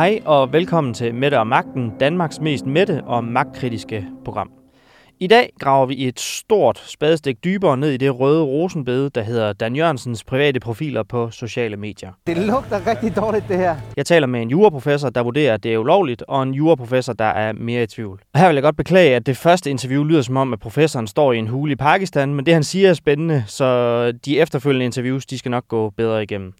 Hej og velkommen til Mette og Magten, Danmarks mest mætte og magtkritiske program. I dag graver vi et stort spadestik dybere ned i det røde rosenbede, der hedder Dan Jørgensens private profiler på sociale medier. Det lugter rigtig dårligt, det her. Jeg taler med en juraprofessor, der vurderer, at det er ulovligt, og en juraprofessor, der er mere i tvivl. Og her vil jeg godt beklage, at det første interview lyder som om, at professoren står i en hule i Pakistan, men det han siger er spændende, så de efterfølgende interviews, de skal nok gå bedre igennem.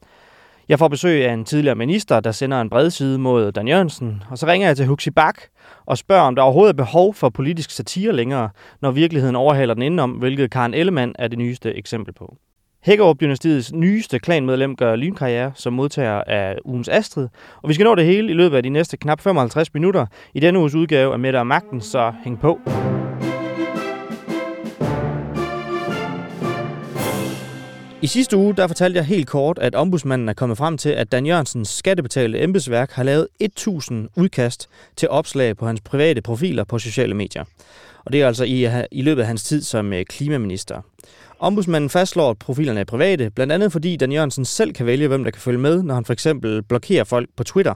Jeg får besøg af en tidligere minister, der sender en bred side mod Dan Jørgensen, og så ringer jeg til Huxi Bak og spørger, om der overhovedet er behov for politisk satire længere, når virkeligheden overhaler den indenom, hvilket Karen Ellemann er det nyeste eksempel på. Hækkerup-dynastiets nyeste klanmedlem gør lynkarriere som modtager af ugens Astrid, og vi skal nå det hele i løbet af de næste knap 55 minutter i denne uges udgave af Mette og Magten, så hæng på. I sidste uge der fortalte jeg helt kort, at ombudsmanden er kommet frem til, at Dan Jørgensens skattebetalte embedsværk har lavet 1000 udkast til opslag på hans private profiler på sociale medier. Og det er altså i, i løbet af hans tid som øh, klimaminister. Ombudsmanden fastslår, at profilerne er private, blandt andet fordi Dan Jørgensen selv kan vælge, hvem der kan følge med, når han for eksempel blokerer folk på Twitter.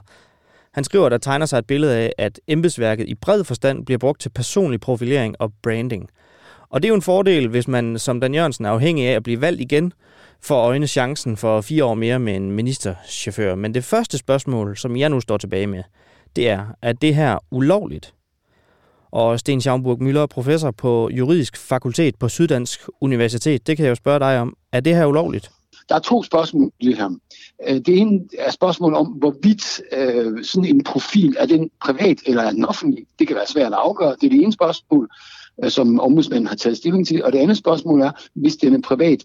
Han skriver, at der tegner sig et billede af, at embedsværket i bred forstand bliver brugt til personlig profilering og branding. Og det er jo en fordel, hvis man som Dan Jørgensen er afhængig af at blive valgt igen, for øjne chancen for fire år mere med en ministerchauffør. Men det første spørgsmål, som jeg nu står tilbage med, det er, er det her ulovligt? Og Sten Schaumburg Møller, professor på juridisk fakultet på Syddansk Universitet, det kan jeg jo spørge dig om. Er det her ulovligt? Der er to spørgsmål lidt her. Øh, det ene er spørgsmålet om, hvorvidt øh, sådan en profil, er den privat eller er den offentlig? Det kan være svært at afgøre. Det er det ene spørgsmål. Øh, som ombudsmanden har taget stilling til. Og det andet spørgsmål er, hvis den er privat,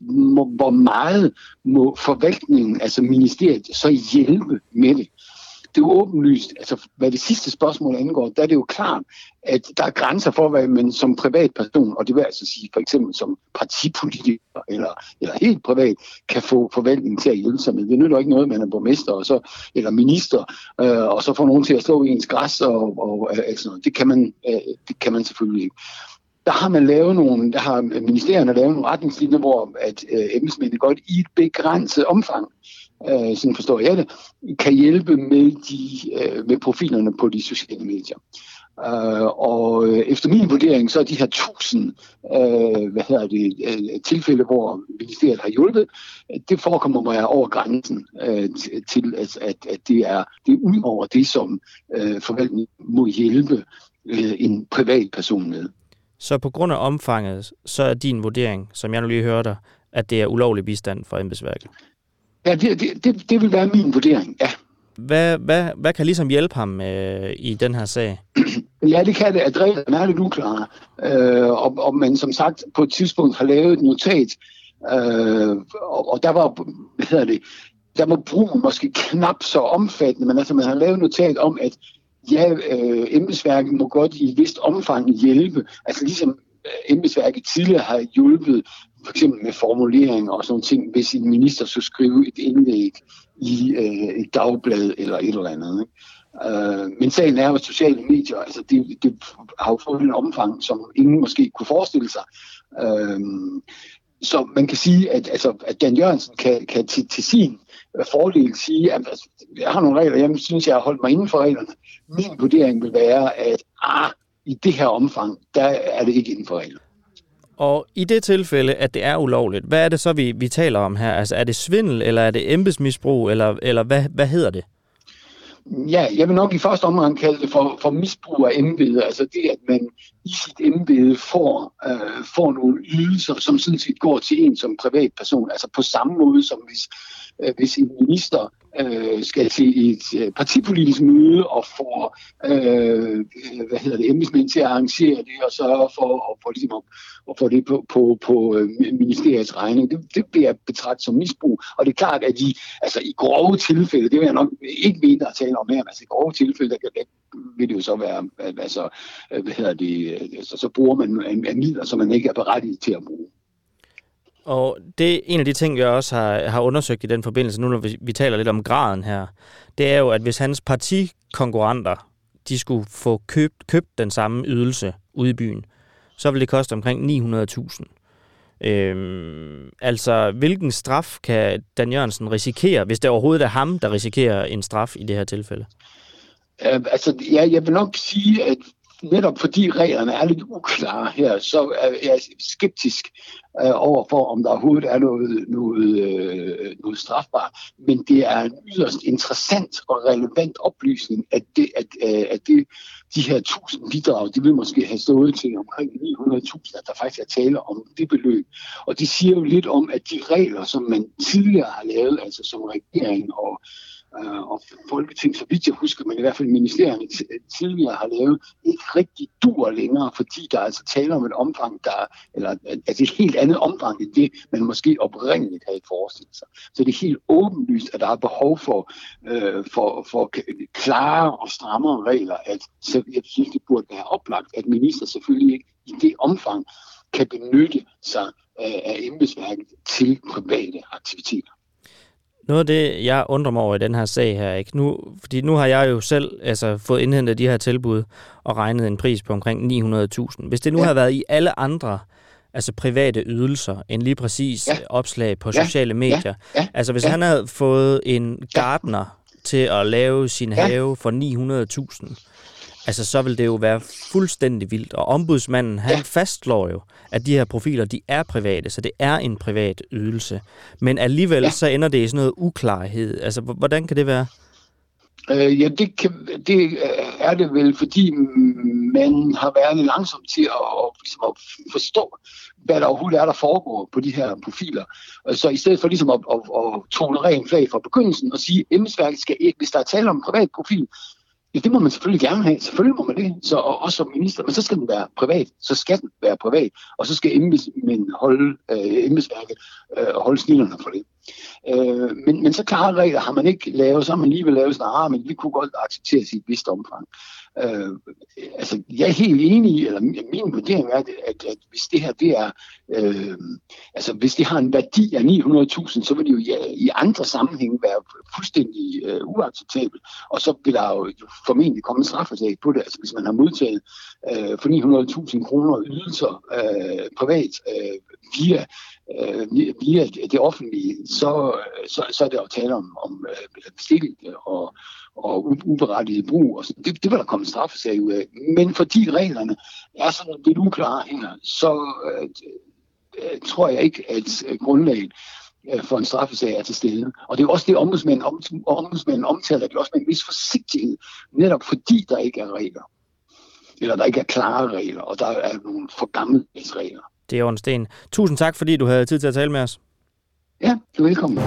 hvor meget må forvaltningen, altså ministeriet, så hjælpe med det? det er jo åbenlyst, altså hvad det sidste spørgsmål angår, der er det jo klart, at der er grænser for, hvad man som privatperson, og det vil altså sige for eksempel som partipolitiker eller, eller helt privat, kan få forvaltningen til at hjælpe sig med. Det nytter ikke noget, man er borgmester og så, eller minister, øh, og så får nogen til at slå i ens græs og, og altså, Det kan, man, øh, det kan man selvfølgelig ikke der har man lavet nogle, der har ministerierne lavet nogle retningslinjer, hvor at øh, embedsmændene godt i et begrænset omfang, øh, sådan forstår jeg det, kan hjælpe med, de, øh, med profilerne på de sociale medier. Uh, og øh, efter min vurdering, så er de her tusind uh, hvad hedder det, uh, tilfælde, hvor ministeriet har hjulpet, det forekommer mig over grænsen uh, til, at, at, at det er, det er ud over det, som uh, forvaltningen må hjælpe uh, en privat person med. Så på grund af omfanget, så er din vurdering, som jeg nu lige hørte, at det er ulovlig bistand for embedsværket? Ja, det, det, det, det vil være min vurdering, ja. Hvad, hvad, hvad kan ligesom hjælpe ham øh, i den her sag? Ja, det kan det, at reglerne er lidt uklare. Øh, og, og man som sagt på et tidspunkt har lavet et notat, øh, og, og der var, hvad hedder det, der var brugen måske knap så omfattende, men altså man har lavet et notat om, at ja, øh, embedsværket må godt i et vist omfang hjælpe. Altså ligesom øh, embedsværket tidligere har hjulpet for eksempel med formulering og sådan ting, hvis en minister skulle skrive et indlæg i øh, et dagblad eller et eller andet. Ikke? Øh, men sagen er jo, at sociale medier, altså det, det har jo fået en omfang, som ingen måske kunne forestille sig. Øh, så man kan sige, at, altså, at Dan Jørgensen kan, kan til, til sin fordel sige, at jeg har nogle regler, jeg synes, jeg har holdt mig inden for reglerne. Min vurdering vil være, at ah, i det her omfang, der er det ikke inden for reglerne. Og i det tilfælde, at det er ulovligt, hvad er det så, vi, vi taler om her? Altså er det svindel, eller er det embedsmisbrug, eller, eller hvad, hvad hedder det? Ja, jeg vil nok i første omgang kalde det for, for misbrug af embedet. Altså det, at man i sit embede får, øh, får nogle ydelser, som sådan set går til en som privatperson. Altså på samme måde som hvis, øh, hvis en minister øh, skal til et øh, partipolitisk møde og får øh, hvad hedder det, embedsmænd til at arrangere det og sørge for at få, ligesom, at få det på, på, på øh, ministeriets regning. Det, det bliver betragtet som misbrug. Og det er klart, at i, altså, i grove tilfælde, det vil jeg nok ikke mene at tale om her, men altså, i grove tilfælde, der, der vil det jo så være, altså, øh, hvad hedder det, så, så bruger man en, en midler, som man ikke er berettiget til at bruge. Og det er en af de ting, jeg også har, har undersøgt i den forbindelse, nu når vi, vi taler lidt om graden her, det er jo, at hvis hans partikonkurrenter, de skulle få købt, købt den samme ydelse ude i byen, så ville det koste omkring 900.000. Øhm, altså, hvilken straf kan Dan Jørgensen risikere, hvis det overhovedet er ham, der risikerer en straf i det her tilfælde? Uh, altså, ja, jeg vil nok sige, at netop fordi reglerne er lidt uklare her, så er jeg skeptisk øh, om der overhovedet er noget, noget, øh, noget strafbart. Men det er en yderst interessant og relevant oplysning, at, det, at, øh, at det, de her 1000 bidrag, det vil måske have stået til omkring 900.000, at der faktisk er tale om det beløb. Og det siger jo lidt om, at de regler, som man tidligere har lavet, altså som regering og Øh, og Folketing, så vidt jeg husker, men i hvert fald ministerierne tidligere har lavet, ikke rigtig dur længere, fordi der er altså tale om et omfang, der, eller altså et helt andet omfang end det, man måske oprindeligt havde forestillet sig. Så det er helt åbenlyst, at der er behov for, øh, for, for klare og strammere regler, at så jeg synes, det burde være oplagt, at minister selvfølgelig ikke i det omfang kan benytte sig øh, af embedsværket til private aktiviteter. Noget af det, jeg undrer mig over i den her sag her, ikke? Nu, fordi nu har jeg jo selv altså, fået indhentet de her tilbud og regnet en pris på omkring 900.000. Hvis det nu ja. har været i alle andre altså private ydelser, end lige præcis ja. opslag på ja. sociale medier. Ja. Ja. Altså hvis ja. han havde fået en gartner ja. til at lave sin ja. have for 900.000, altså så vil det jo være fuldstændig vildt. Og ombudsmanden, han ja. fastslår jo, at de her profiler, de er private, så det er en privat ydelse. Men alligevel ja. så ender det i sådan noget uklarhed. Altså, hvordan kan det være? Øh, ja, det, kan, det er det vel, fordi man har været langsom til at, ligesom at forstå, hvad der overhovedet er, der foregår på de her profiler. Så i stedet for ligesom at, at, at tone ren flag fra begyndelsen og sige, at embedsværket skal ikke, hvis der er tale om en privat profil, Ja, det må man selvfølgelig gerne have. Selvfølgelig må man det, så, og også som minister. Men så skal den være privat. Så skal den være privat. Og så skal embedsmænd holde, øh, embedsværket øh, holde snillerne for det. Øh, men, men så klare regler har man ikke lavet. Så har man alligevel lavet sådan, ah, men vi kunne godt acceptere sit vist omfang. Øh, altså, jeg er helt enig i, eller min vurdering er, at, at, at hvis det her det er, øh, altså hvis det har en værdi af 900.000, så vil det jo ja, i andre sammenhænge være fuldstændig øh, uacceptabelt, og så vil der jo formentlig komme en straffesag på det. Altså hvis man har modtaget øh, for 900.000 kroner ydelser øh, privat øh, via øh, via det offentlige, så, så, så er det jo tale om, om øh, bestikkelse og, og uberettiget brug. Og sådan. det, det vil der komme straffesag ud af. Men fordi reglerne er sådan lidt uklare her, så øh, øh, tror jeg ikke, at øh, grundlaget øh, for en straffesag er til stede. Og det er også det, ombudsmanden, ombudsmanden omtaler, det også med en vis forsigtighed, netop fordi der ikke er regler. Eller der ikke er klare regler, og der er nogle for gamle regler. Det er Jørgen Sten. Tusind tak, fordi du havde tid til at tale med os. Ja, du er velkommen.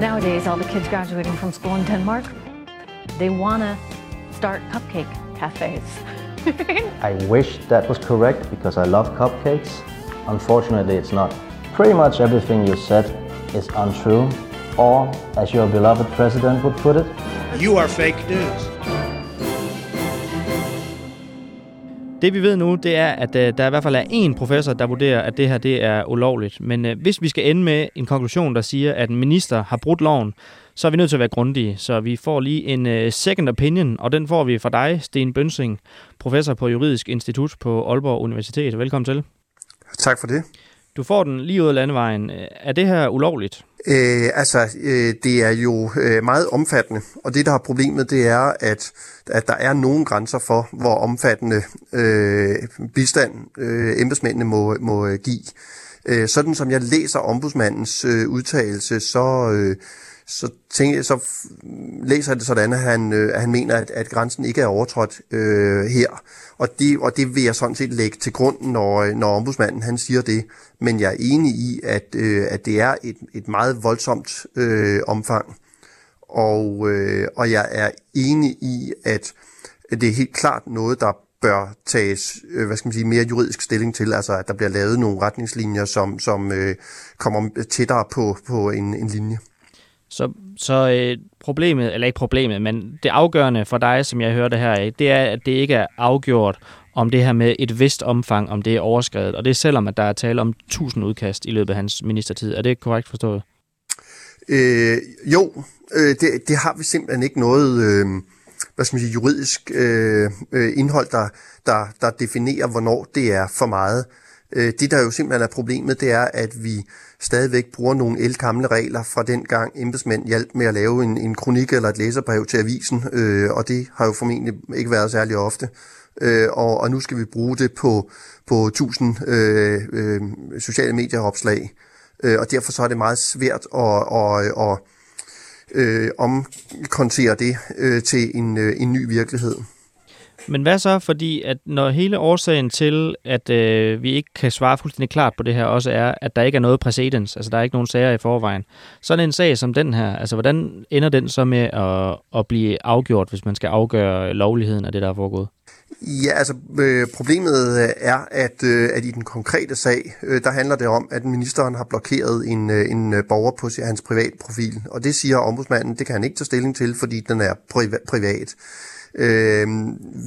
Nowadays, all the kids graduating from school in Denmark, they want to start cupcake cafes. I wish that was correct because I love cupcakes. Unfortunately, it's not. Pretty much everything you said is untrue, or as your beloved president would put it, you are fake news. Det vi ved nu, det er, at øh, der i hvert fald er en professor, der vurderer, at det her det er ulovligt. Men øh, hvis vi skal ende med en konklusion, der siger, at en minister har brudt loven, så er vi nødt til at være grundige. Så vi får lige en øh, second opinion, og den får vi fra dig, Sten Bønsing, professor på Juridisk Institut på Aalborg Universitet. Velkommen til. Tak for det. Du får den lige ud af landevejen. Øh, er det her ulovligt? Øh, altså, øh, det er jo øh, meget omfattende, og det, der har problemet, det er, at, at der er nogle grænser for, hvor omfattende øh, bistand øh, embedsmændene må, må øh, give. Øh, sådan som jeg læser ombudsmandens øh, udtalelse, så... Øh, så, tænker, så læser jeg det sådan, at han, øh, han mener, at, at grænsen ikke er overtrådt øh, her. Og det, og det vil jeg sådan set lægge til grund, når, øh, når ombudsmanden han siger det. Men jeg er enig i, at, øh, at det er et, et meget voldsomt øh, omfang. Og, øh, og jeg er enig i, at det er helt klart noget, der bør tages øh, hvad skal man sige, mere juridisk stilling til, altså at der bliver lavet nogle retningslinjer, som, som øh, kommer tættere på, på en, en linje. Så, så øh, problemet, eller ikke problemet, men det afgørende for dig, som jeg hører det her, det er, at det ikke er afgjort, om det her med et vist omfang, om det er overskrevet. Og det er selvom, at der er tale om 1000 udkast i løbet af hans ministertid. Er det korrekt forstået? Øh, jo, øh, det, det har vi simpelthen ikke noget øh, hvad skal man sige, juridisk øh, øh indhold, der, der, der definerer, hvornår det er for meget. Øh, det, der jo simpelthen er problemet, det er, at vi stadigvæk bruger nogle elgamle regler fra den gang embedsmænd hjalp med at lave en, en kronik eller et læserbrev til avisen, øh, og det har jo formentlig ikke været særlig ofte. Øh, og, og nu skal vi bruge det på, på 1000 øh, øh, sociale medieopslag, øh, og derfor så er det meget svært at, at, at, at øh, omkontere det øh, til en, øh, en ny virkelighed. Men hvad så, fordi at når hele årsagen til, at øh, vi ikke kan svare fuldstændig klart på det her, også er, at der ikke er noget præcedens, altså der er ikke nogen sager i forvejen. Sådan en sag som den her, altså hvordan ender den så med at, at blive afgjort, hvis man skal afgøre lovligheden af det, der er foregået? Ja, altså øh, problemet øh, er, at, øh, at i den konkrete sag, øh, der handler det om, at ministeren har blokeret en, øh, en øh, borger på hans privat profil. Og det siger ombudsmanden, det kan han ikke tage stilling til, fordi den er priva- privat. Øh,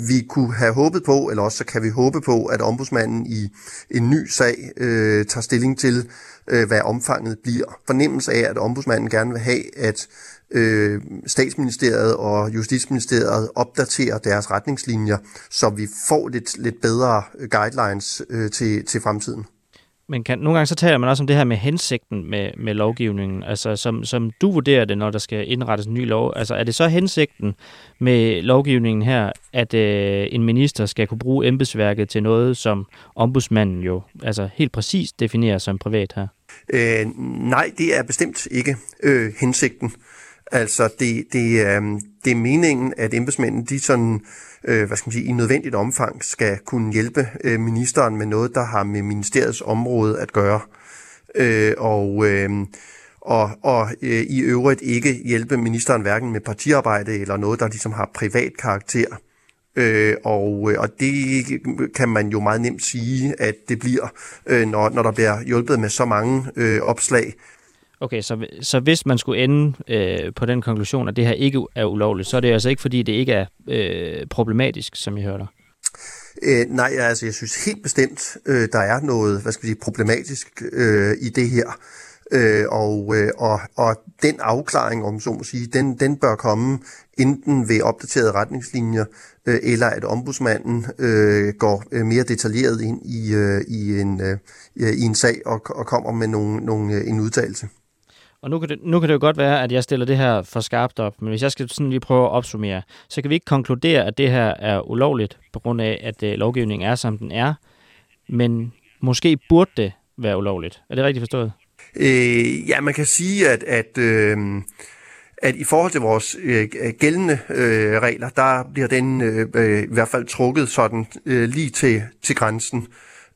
vi kunne have håbet på, eller også så kan vi håbe på, at ombudsmanden i en ny sag øh, tager stilling til, øh, hvad omfanget bliver. Fornemmelse af, at ombudsmanden gerne vil have, at øh, statsministeriet og justitsministeriet opdaterer deres retningslinjer, så vi får lidt, lidt bedre guidelines øh, til, til fremtiden. Men kan, nogle gange så taler man også om det her med hensigten med, med lovgivningen, altså som, som du vurderer det, når der skal indrettes en ny lov. Altså er det så hensigten med lovgivningen her, at øh, en minister skal kunne bruge embedsværket til noget, som ombudsmanden jo altså helt præcis definerer som privat her? Øh, nej, det er bestemt ikke øh, hensigten. Altså, det, det, øh, det er meningen, at embedsmændene, de sådan, øh, hvad skal man sige, i nødvendigt omfang skal kunne hjælpe øh, ministeren med noget, der har med ministeriets område at gøre. Øh, og, øh, og, og øh, i øvrigt ikke hjælpe ministeren hverken med partiarbejde eller noget, der ligesom har privat karakter. Øh, og, øh, og det kan man jo meget nemt sige, at det bliver, øh, når, når der bliver hjulpet med så mange øh, opslag, Okay, så, så hvis man skulle ende øh, på den konklusion, at det her ikke er ulovligt, så er det altså ikke, fordi det ikke er øh, problematisk, som jeg hørte Øh, nej, altså jeg synes helt bestemt, øh, der er noget hvad skal vi sige, problematisk øh, i det her. Øh, og, øh, og, og den afklaring, om så må sige, den, den bør komme enten ved opdaterede retningslinjer, øh, eller at ombudsmanden øh, går øh, mere detaljeret ind i, øh, i, en, øh, i en sag og, og kommer med nogle, nogle, øh, en udtalelse. Og nu kan, det, nu kan det jo godt være, at jeg stiller det her for skarpt op, men hvis jeg skal sådan lige prøve at opsummere, så kan vi ikke konkludere, at det her er ulovligt, på grund af, at øh, lovgivningen er, som den er, men måske burde det være ulovligt. Er det rigtigt forstået? Øh, ja, man kan sige, at, at, øh, at i forhold til vores øh, gældende øh, regler, der bliver den øh, øh i hvert fald trukket sådan øh, lige til, til grænsen,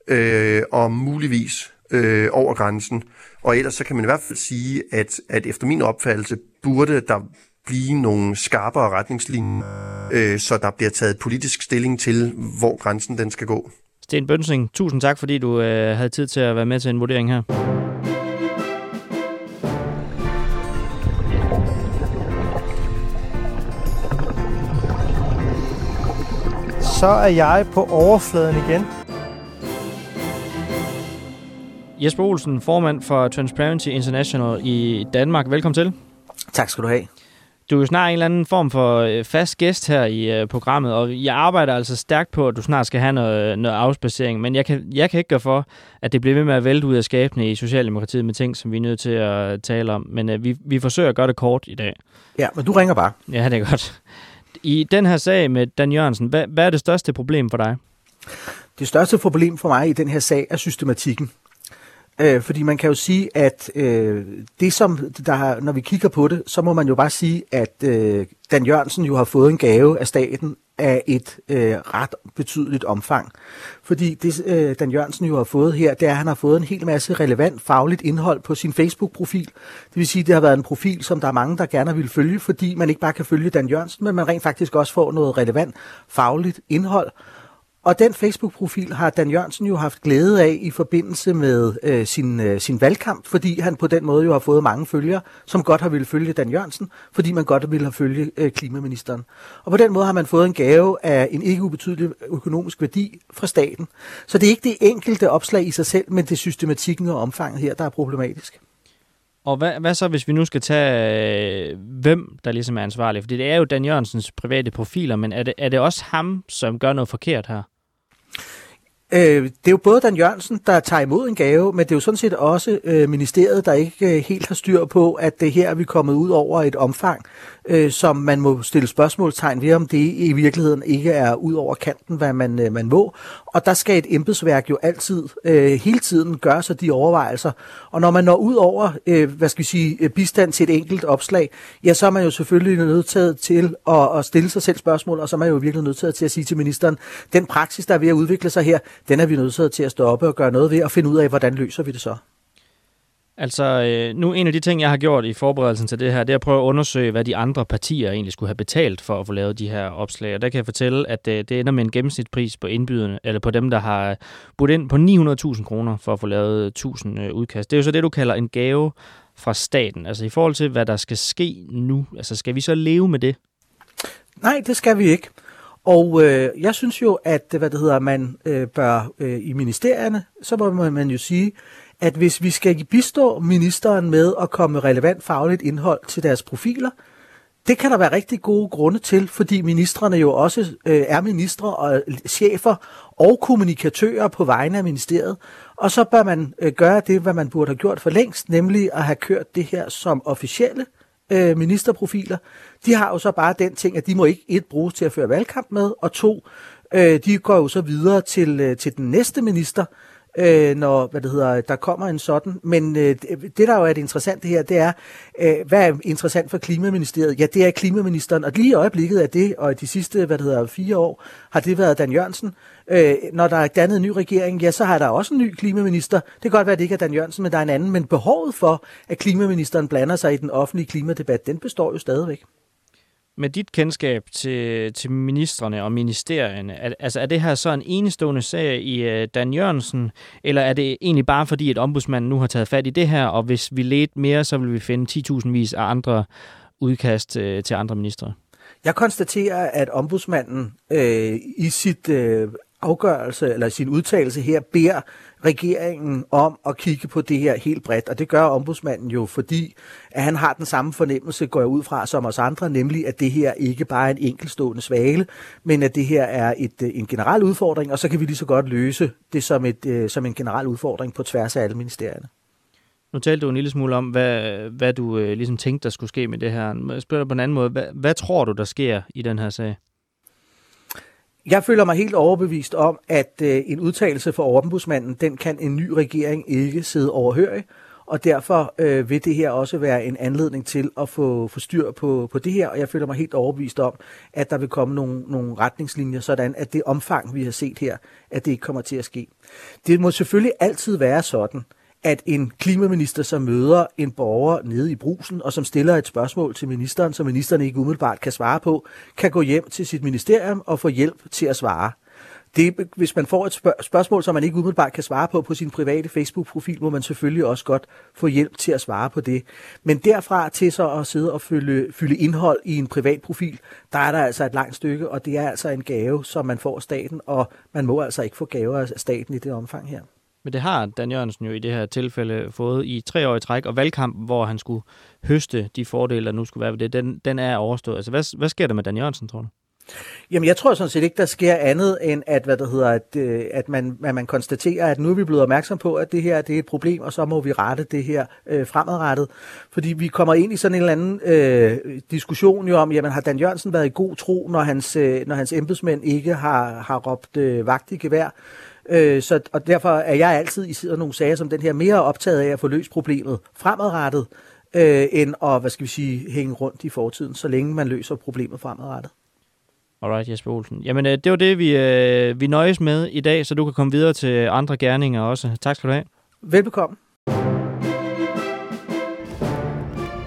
øh, og muligvis øh, over grænsen. Og ellers så kan man i hvert fald sige, at, at efter min opfattelse burde der blive nogle skarpere retningslinjer, øh, så der bliver taget politisk stilling til, hvor grænsen den skal gå. Sten Bønsing, tusind tak, fordi du øh, havde tid til at være med til en vurdering her. Så er jeg på overfladen igen. Jesper Olsen, formand for Transparency International i Danmark. Velkommen til. Tak skal du have. Du er jo snart en eller anden form for øh, fast gæst her i uh, programmet, og jeg arbejder altså stærkt på, at du snart skal have noget, noget afspacering, men jeg kan, jeg kan ikke gøre for, at det bliver ved med at vælte ud af skabene i Socialdemokratiet med ting, som vi er nødt til at tale om. Men uh, vi, vi forsøger at gøre det kort i dag. Ja, men du ringer bare. Ja, det er godt. I den her sag med Dan Jørgensen, hvad, hvad er det største problem for dig? Det største problem for mig i den her sag er systematikken. Øh, fordi man kan jo sige, at øh, det som, der, når vi kigger på det, så må man jo bare sige, at øh, Dan Jørgensen jo har fået en gave af staten af et øh, ret betydeligt omfang. Fordi det, øh, Dan Jørgensen jo har fået her, det er, at han har fået en hel masse relevant fagligt indhold på sin Facebook-profil. Det vil sige, at det har været en profil, som der er mange, der gerne vil følge, fordi man ikke bare kan følge Dan Jørgensen, men man rent faktisk også får noget relevant fagligt indhold. Og den Facebook-profil har Dan Jørgensen jo haft glæde af i forbindelse med øh, sin, øh, sin valgkamp, fordi han på den måde jo har fået mange følgere, som godt har ville følge Dan Jørgensen, fordi man godt ville have følge øh, klimaministeren. Og på den måde har man fået en gave af en ikke ubetydelig økonomisk værdi fra staten. Så det er ikke det enkelte opslag i sig selv, men det er systematikken og omfanget her, der er problematisk. Og hvad, hvad så, hvis vi nu skal tage, øh, hvem der ligesom er ansvarlig? Fordi det er jo Dan Jørgensens private profiler, men er det, er det også ham, som gør noget forkert her? Øh, det er jo både Dan Jørgensen, der tager imod en gave, men det er jo sådan set også øh, ministeriet, der ikke øh, helt har styr på, at det her er vi kommet ud over et omfang, øh, som man må stille spørgsmålstegn ved, om det i virkeligheden ikke er ud over kanten, hvad man, øh, man må. Og der skal et embedsværk jo altid, øh, hele tiden gøre sig de overvejelser. Og når man når ud over, øh, hvad skal vi sige, øh, bistand til et enkelt opslag, ja, så er man jo selvfølgelig nødt til at, at stille sig selv spørgsmål, og så er man jo virkelig nødt til at sige til ministeren, den praksis, der er ved at udvikle sig her, den er vi nødt til at stoppe og gøre noget ved, og finde ud af, hvordan løser vi det så. Altså, øh, nu en af de ting, jeg har gjort i forberedelsen til det her, det er at prøve at undersøge, hvad de andre partier egentlig skulle have betalt for at få lavet de her opslag. Og der kan jeg fortælle, at øh, det ender med en gennemsnitspris på indbyderne, eller på dem, der har budt ind på 900.000 kroner for at få lavet 1000 øh, udkast. Det er jo så det, du kalder en gave fra staten. Altså i forhold til, hvad der skal ske nu, altså skal vi så leve med det? Nej, det skal vi ikke. Og øh, jeg synes jo, at hvad det hedder, man øh, bør øh, i ministerierne, så må man jo sige, at hvis vi skal bistå ministeren med at komme relevant fagligt indhold til deres profiler, det kan der være rigtig gode grunde til, fordi ministerne jo også øh, er ministre og chefer og kommunikatører på vegne af ministeriet. Og så bør man øh, gøre det, hvad man burde have gjort for længst, nemlig at have kørt det her som officielle øh, ministerprofiler. De har jo så bare den ting, at de må ikke et bruges til at føre valgkamp med, og to, øh, de går jo så videre til, øh, til den næste minister, øh, når hvad det hedder, der kommer en sådan. Men øh, det, der jo er det interessante her, det er, øh, hvad er interessant for Klimaministeriet? Ja, det er Klimaministeren, og lige i øjeblikket er det, og de sidste hvad det hedder, fire år, har det været Dan Jørgensen. Øh, når der er dannet en ny regering, ja, så har der også en ny klimaminister. Det kan godt være, at det ikke er Dan Jørgensen, men der er en anden. Men behovet for, at klimaministeren blander sig i den offentlige klimadebat, den består jo stadigvæk. Med dit kendskab til, til ministerne og ministerierne, er, altså er det her så en enestående sag i uh, Dan Jørgensen, eller er det egentlig bare fordi, at ombudsmanden nu har taget fat i det her, og hvis vi ledte mere, så vil vi finde 10.000 vis af andre udkast uh, til andre ministre? Jeg konstaterer, at ombudsmanden øh, i sit øh, afgørelse eller sin udtalelse her beder regeringen om at kigge på det her helt bredt, og det gør ombudsmanden jo, fordi at han har den samme fornemmelse, går jeg ud fra, som os andre, nemlig at det her ikke bare er en enkelstående svale, men at det her er et, øh, en generel udfordring, og så kan vi lige så godt løse det som, et, øh, som en generel udfordring på tværs af alle ministerierne. Nu talte du en lille smule om, hvad, hvad du øh, ligesom tænkte, der skulle ske med det her. Jeg spørger dig på en anden måde. Hvad, hvad tror du, der sker i den her sag? Jeg føler mig helt overbevist om, at øh, en udtalelse fra ombudsmanden, den kan en ny regering ikke sidde overhørig, og derfor øh, vil det her også være en anledning til at få, få styr på, på det her, og jeg føler mig helt overbevist om, at der vil komme nogle, nogle retningslinjer, sådan at det omfang, vi har set her, at det ikke kommer til at ske. Det må selvfølgelig altid være sådan, at en klimaminister, som møder en borger nede i brusen, og som stiller et spørgsmål til ministeren, som ministeren ikke umiddelbart kan svare på, kan gå hjem til sit ministerium og få hjælp til at svare. Det, hvis man får et spørg- spørgsmål, som man ikke umiddelbart kan svare på på sin private Facebook-profil, må man selvfølgelig også godt få hjælp til at svare på det. Men derfra til så at sidde og fylde, fylde indhold i en privat profil, der er der altså et langt stykke, og det er altså en gave, som man får af staten, og man må altså ikke få gaver af staten i det omfang her. Men det har Dan Jørgensen jo i det her tilfælde fået i tre år i træk, og valgkamp, hvor han skulle høste de fordele, der nu skulle være ved det, den, den er overstået. Altså, hvad, hvad sker der med Dan Jørgensen, tror du? Jamen, jeg tror sådan set ikke, der sker andet end, at, hvad der hedder, at, øh, at, man, at man konstaterer, at nu er vi blevet opmærksom på, at det her det er et problem, og så må vi rette det her øh, fremadrettet. Fordi vi kommer ind i sådan en eller anden øh, diskussion jo om, jamen har Dan Jørgensen været i god tro, når hans, øh, når hans embedsmænd ikke har, har råbt øh, vagt i gevær? Øh, så, og derfor er jeg altid i sådan nogle sager som den her mere optaget af at få løst problemet fremadrettet, øh, end at, hvad skal vi sige, hænge rundt i fortiden, så længe man løser problemet fremadrettet. Alright, Jesper Olsen. Jamen, øh, det var det, vi, øh, vi nøjes med i dag, så du kan komme videre til andre gerninger også. Tak skal du have. Velbekomme.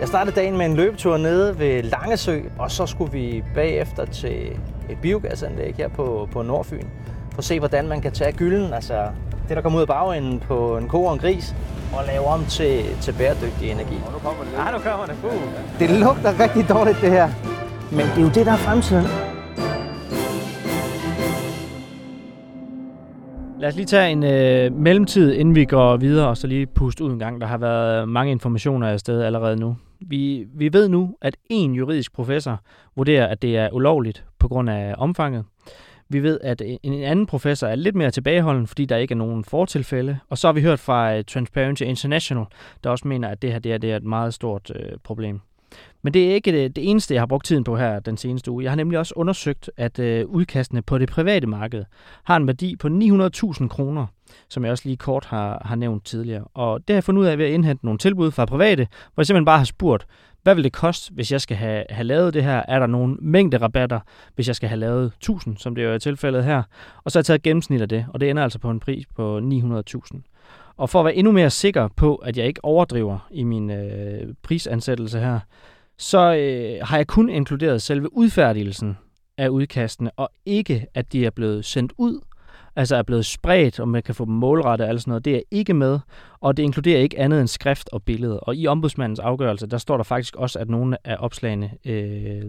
Jeg startede dagen med en løbetur nede ved Langesø, og så skulle vi bagefter til et biogasanlæg her på, på Nordfyn for at se, hvordan man kan tage gylden, altså det, der kommer ud af bagenden på en ko og en gris, og lave om til, til bæredygtig energi. Og nu kommer det. Ja, nu kommer det. Uh. Det lugter rigtig dårligt, det her. Men det er jo det, der er fremtiden. Lad os lige tage en øh, mellemtid, inden vi går videre, og så lige puste ud en gang. Der har været mange informationer afsted allerede nu. Vi, vi ved nu, at en juridisk professor vurderer, at det er ulovligt på grund af omfanget. Vi ved, at en anden professor er lidt mere tilbageholden, fordi der ikke er nogen fortilfælde. Og så har vi hørt fra øh, Transparency International, der også mener, at det her det er, det er et meget stort øh, problem. Men det er ikke det, det eneste, jeg har brugt tiden på her den seneste uge. Jeg har nemlig også undersøgt, at øh, udkastene på det private marked har en værdi på 900.000 kroner, som jeg også lige kort har, har nævnt tidligere. Og det har jeg fundet ud af ved at indhente nogle tilbud fra private, hvor jeg simpelthen bare har spurgt, hvad vil det koste, hvis jeg skal have, have lavet det her? Er der nogle mængde rabatter, hvis jeg skal have lavet 1000, som det jo er tilfældet her? Og så har jeg taget gennemsnit af det, og det ender altså på en pris på 900.000. Og for at være endnu mere sikker på, at jeg ikke overdriver i min øh, prisansættelse her, så øh, har jeg kun inkluderet selve udfærdigelsen af udkastene, og ikke at de er blevet sendt ud, altså er blevet spredt, og man kan få dem målrettet og alt sådan noget. Det er ikke med, og det inkluderer ikke andet end skrift og billede. Og i ombudsmandens afgørelse, der står der faktisk også, at nogle af opslagene øh,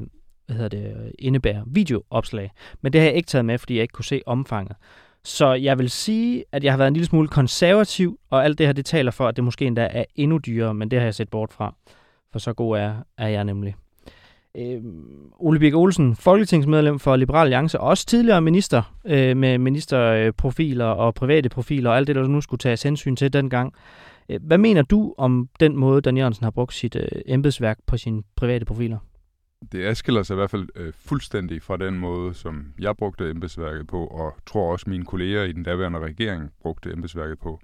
hvad hedder det, indebærer videoopslag. Men det har jeg ikke taget med, fordi jeg ikke kunne se omfanget. Så jeg vil sige, at jeg har været en lille smule konservativ, og alt det her, det taler for, at det måske endda er endnu dyrere, men det har jeg set bort fra. For så god er, er jeg nemlig. Øh, Ole Birk Olsen, folketingsmedlem for Liberal Alliance, og også tidligere minister øh, med ministerprofiler og private profiler og alt det, der nu skulle tages hensyn til dengang. Øh, hvad mener du om den måde, Dan Jørgensen har brugt sit øh, embedsværk på sine private profiler? Det adskiller sig i hvert fald øh, fuldstændig fra den måde, som jeg brugte embedsværket på, og tror også mine kolleger i den daværende regering brugte embedsværket på.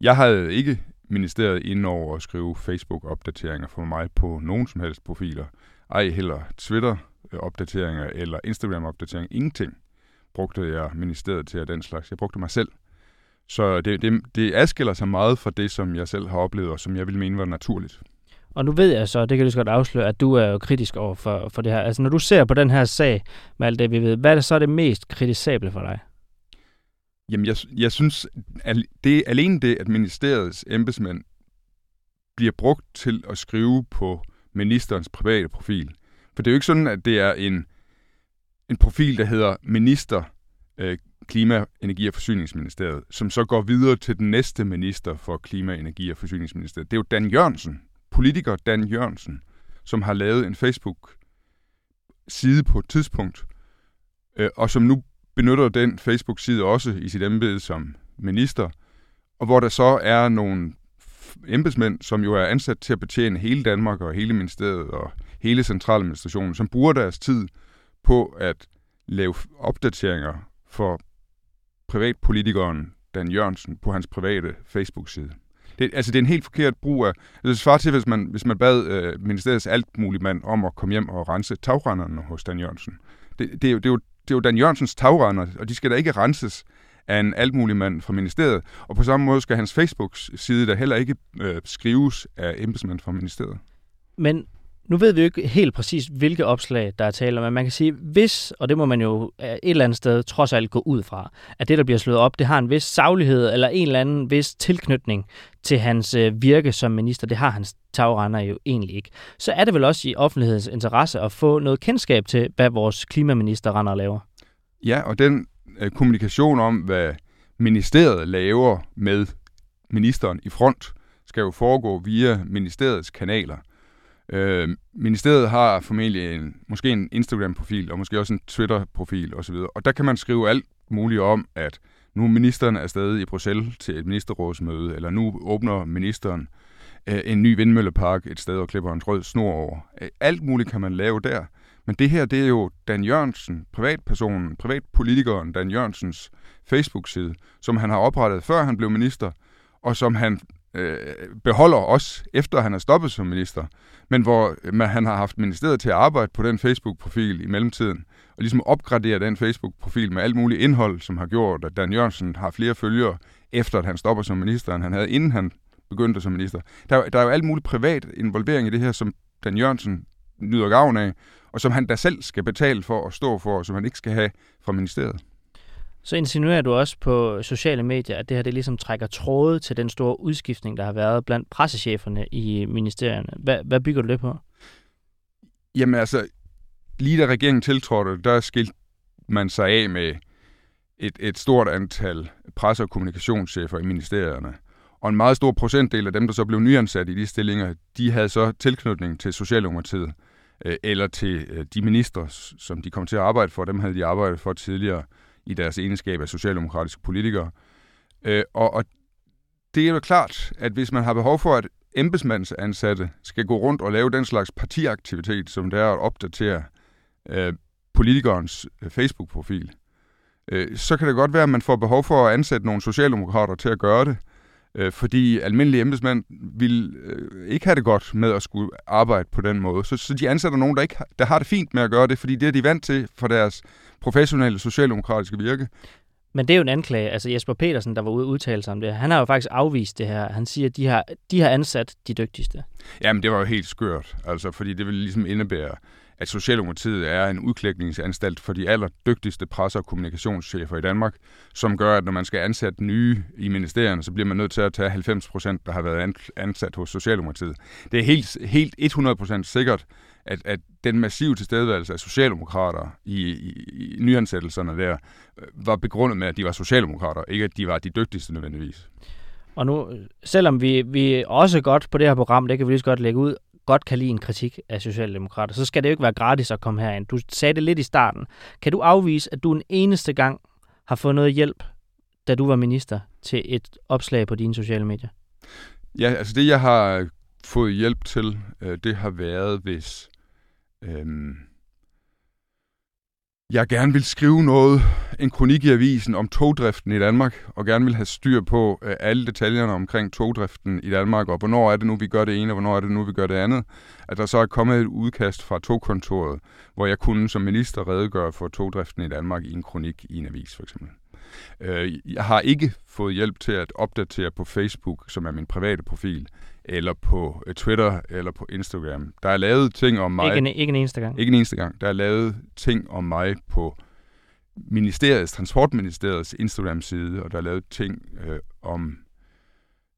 Jeg havde ikke ministeriet ind over at skrive Facebook-opdateringer for mig på nogen som helst profiler. Ej heller Twitter-opdateringer eller Instagram-opdateringer. Ingenting brugte jeg ministeriet til af den slags. Jeg brugte mig selv. Så det, det, det adskiller sig meget fra det, som jeg selv har oplevet, og som jeg ville mene var naturligt. Og nu ved jeg så, det kan du godt afsløre, at du er jo kritisk over for, for det her. Altså når du ser på den her sag med alt det, vi ved, hvad er det så det mest kritisable for dig? Jamen, jeg, jeg synes, at det alene det, at ministeriets embedsmænd bliver brugt til at skrive på ministerens private profil. For det er jo ikke sådan, at det er en, en profil, der hedder minister øh, Klima, Energi og Forsyningsministeriet, som så går videre til den næste minister for Klima, Energi og Forsyningsministeriet. Det er jo Dan Jørgensen, politiker Dan Jørgensen, som har lavet en Facebook-side på et tidspunkt, øh, og som nu benytter den Facebook-side også i sit embede som minister, og hvor der så er nogle embedsmænd, som jo er ansat til at betjene hele Danmark og hele ministeriet og hele centraladministrationen, som bruger deres tid på at lave opdateringer for privatpolitikeren Dan Jørgensen på hans private Facebook-side. Det, altså, det er en helt forkert brug af... Altså, det svarer til, hvis man, hvis man bad øh, ministeriets alt muligt mand om at komme hjem og rense tagrenderne hos Dan Jørgensen. Det, det, er jo, det, er jo, det er jo Dan Jørgensens tagrender, og de skal da ikke renses af en alt mulig mand fra ministeriet. Og på samme måde skal hans Facebook-side da heller ikke øh, skrives af embedsmænd fra ministeriet. Men nu ved vi jo ikke helt præcis, hvilke opslag, der er tale om, men man kan sige, hvis, og det må man jo et eller andet sted trods alt gå ud fra, at det, der bliver slået op, det har en vis saglighed eller en eller anden vis tilknytning til hans øh, virke som minister. Det har hans tagrender jo egentlig ikke. Så er det vel også i offentlighedens interesse at få noget kendskab til, hvad vores klimaminister render og laver. Ja, og den øh, kommunikation om, hvad ministeriet laver med ministeren i front, skal jo foregå via ministeriets kanaler. Øh, ministeriet har formentlig en, måske en Instagram-profil, og måske også en Twitter-profil osv., og der kan man skrive alt muligt om, at nu er ministeren afsted i Bruxelles til et ministerrådsmøde, eller nu åbner ministeren øh, en ny vindmøllepark et sted og klipper en rød snor over. Øh, alt muligt kan man lave der. Men det her, det er jo Dan Jørgensen, privatpersonen, privatpolitikeren Dan Jørgensens Facebook-side, som han har oprettet, før han blev minister, og som han øh, beholder også, efter han er stoppet som minister, men hvor man, han har haft ministeriet til at arbejde på den Facebook-profil i mellemtiden, og ligesom opgradere den Facebook-profil med alt muligt indhold, som har gjort, at Dan Jørgensen har flere følgere, efter at han stopper som minister, end han havde, inden han begyndte som minister. Der, der er jo alt muligt privat involvering i det her, som Dan Jørgensen nyder gavn af, og som han da selv skal betale for at stå for, og som han ikke skal have fra ministeriet. Så insinuerer du også på sociale medier, at det her det ligesom trækker tråde til den store udskiftning, der har været blandt pressecheferne i ministerierne. Hvad, hvad bygger du det på? Jamen altså, lige da regeringen tiltrådte, der skilte man sig af med et, et stort antal presse- og kommunikationschefer i ministerierne. Og en meget stor procentdel af dem, der så blev nyansat i de stillinger, de havde så tilknytning til Socialdemokratiet. Øh, eller til øh, de minister, som de kom til at arbejde for. Dem havde de arbejdet for tidligere i deres egenskab af socialdemokratiske politikere. Øh, og, og det er jo klart, at hvis man har behov for, at embedsmandsansatte skal gå rundt og lave den slags partiaktivitet, som det er at opdatere øh, politikernes Facebook-profil, øh, så kan det godt være, at man får behov for at ansætte nogle socialdemokrater til at gøre det, øh, fordi almindelige embedsmænd vil øh, ikke have det godt med at skulle arbejde på den måde. Så, så de ansætter nogen, der, ikke har, der har det fint med at gøre det, fordi det er de vant til for deres professionelle socialdemokratiske virke. Men det er jo en anklage. Altså Jesper Petersen, der var ude og udtale sig om det, han har jo faktisk afvist det her. Han siger, at de har, de har ansat de dygtigste. Jamen, det var jo helt skørt, altså, fordi det vil ligesom indebære, at Socialdemokratiet er en udklækningsanstalt for de allerdygtigste presse- og kommunikationschefer i Danmark, som gør, at når man skal ansætte nye i ministerierne, så bliver man nødt til at tage 90 procent, der har været ansat hos Socialdemokratiet. Det er helt, helt 100 procent sikkert, at, at den massive tilstedeværelse af socialdemokrater i, i, i nyansættelserne der, øh, var begrundet med, at de var socialdemokrater, ikke at de var de dygtigste nødvendigvis. Og nu, selvom vi, vi også godt på det her program, det kan vi lige så godt lægge ud, godt kan lide en kritik af Socialdemokrater, så skal det jo ikke være gratis at komme herind. Du sagde det lidt i starten. Kan du afvise, at du en eneste gang har fået noget hjælp, da du var minister, til et opslag på dine sociale medier? Ja, altså det, jeg har fået hjælp til, øh, det har været, hvis øhm, jeg gerne vil skrive noget, en kronik i avisen om togdriften i Danmark, og gerne vil have styr på øh, alle detaljerne omkring togdriften i Danmark, og hvornår er det nu, vi gør det ene, og hvornår er det nu, vi gør det andet. At der så er kommet et udkast fra togkontoret, hvor jeg kunne som minister redegøre for togdriften i Danmark i en kronik i en avis, for eksempel. Øh, jeg har ikke fået hjælp til at opdatere på Facebook, som er min private profil, eller på øh, Twitter, eller på Instagram. Der er lavet ting om mig... Ikke en, ikke en eneste gang? Ikke en eneste gang. Der er lavet ting om mig på ministeriets, Transportministeriets Instagram-side, og der er lavet ting øh, om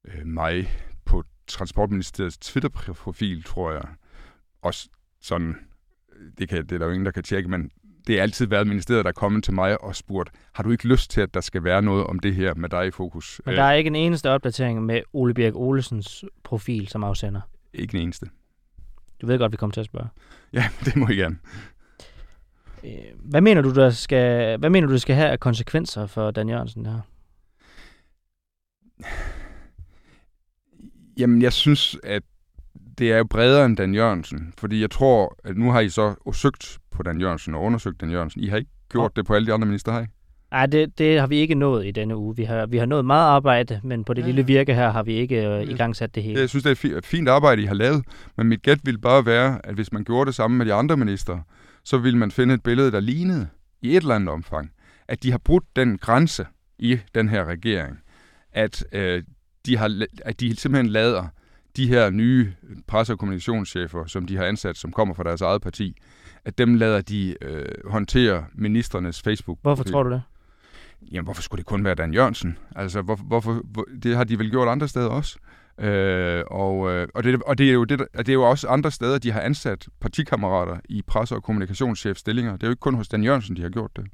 øh, mig på Transportministeriets Twitter-profil, tror jeg. Også sådan, det, kan, det er der jo ingen, der kan tjekke, men det har altid været ministeriet, der er kommet til mig og spurgt, har du ikke lyst til, at der skal være noget om det her med dig i fokus? Men der er ikke en eneste opdatering med Ole Birk Olesens profil som afsender? Ikke en eneste. Du ved godt, vi kommer til at spørge. Ja, det må I gerne. Øh, hvad mener du, der skal, hvad mener du, der skal have af konsekvenser for Dan Jørgensen der? Jamen, jeg synes, at det er jo bredere end Dan Jørgensen, fordi jeg tror, at nu har I så søgt på Dan Jørgensen og undersøgt Dan Jørgensen. I har ikke gjort det på alle de andre minister, har I? Nej, det, det har vi ikke nået i denne uge. Vi har, vi har nået meget arbejde, men på det ja. lille virke her har vi ikke øh, i gang sat det hele. Jeg synes, det er et fint arbejde, I har lavet, men mit gæt ville bare være, at hvis man gjorde det samme med de andre minister, så ville man finde et billede, der lignede i et eller andet omfang, at de har brudt den grænse i den her regering, at, øh, de, har, at de simpelthen lader de her nye presse- og kommunikationschefer, som de har ansat, som kommer fra deres eget parti, at dem lader de øh, håndtere ministernes facebook -profil. Hvorfor tror du det? Jamen, hvorfor skulle det kun være Dan Jørgensen? Altså, hvor, hvorfor, hvor, det har de vel gjort andre steder også. Øh, og, øh, og, det, og det, er jo det, det er jo også andre steder, de har ansat partikammerater i presse- og kommunikationschefstillinger. Det er jo ikke kun hos Dan Jørgensen, de har gjort det.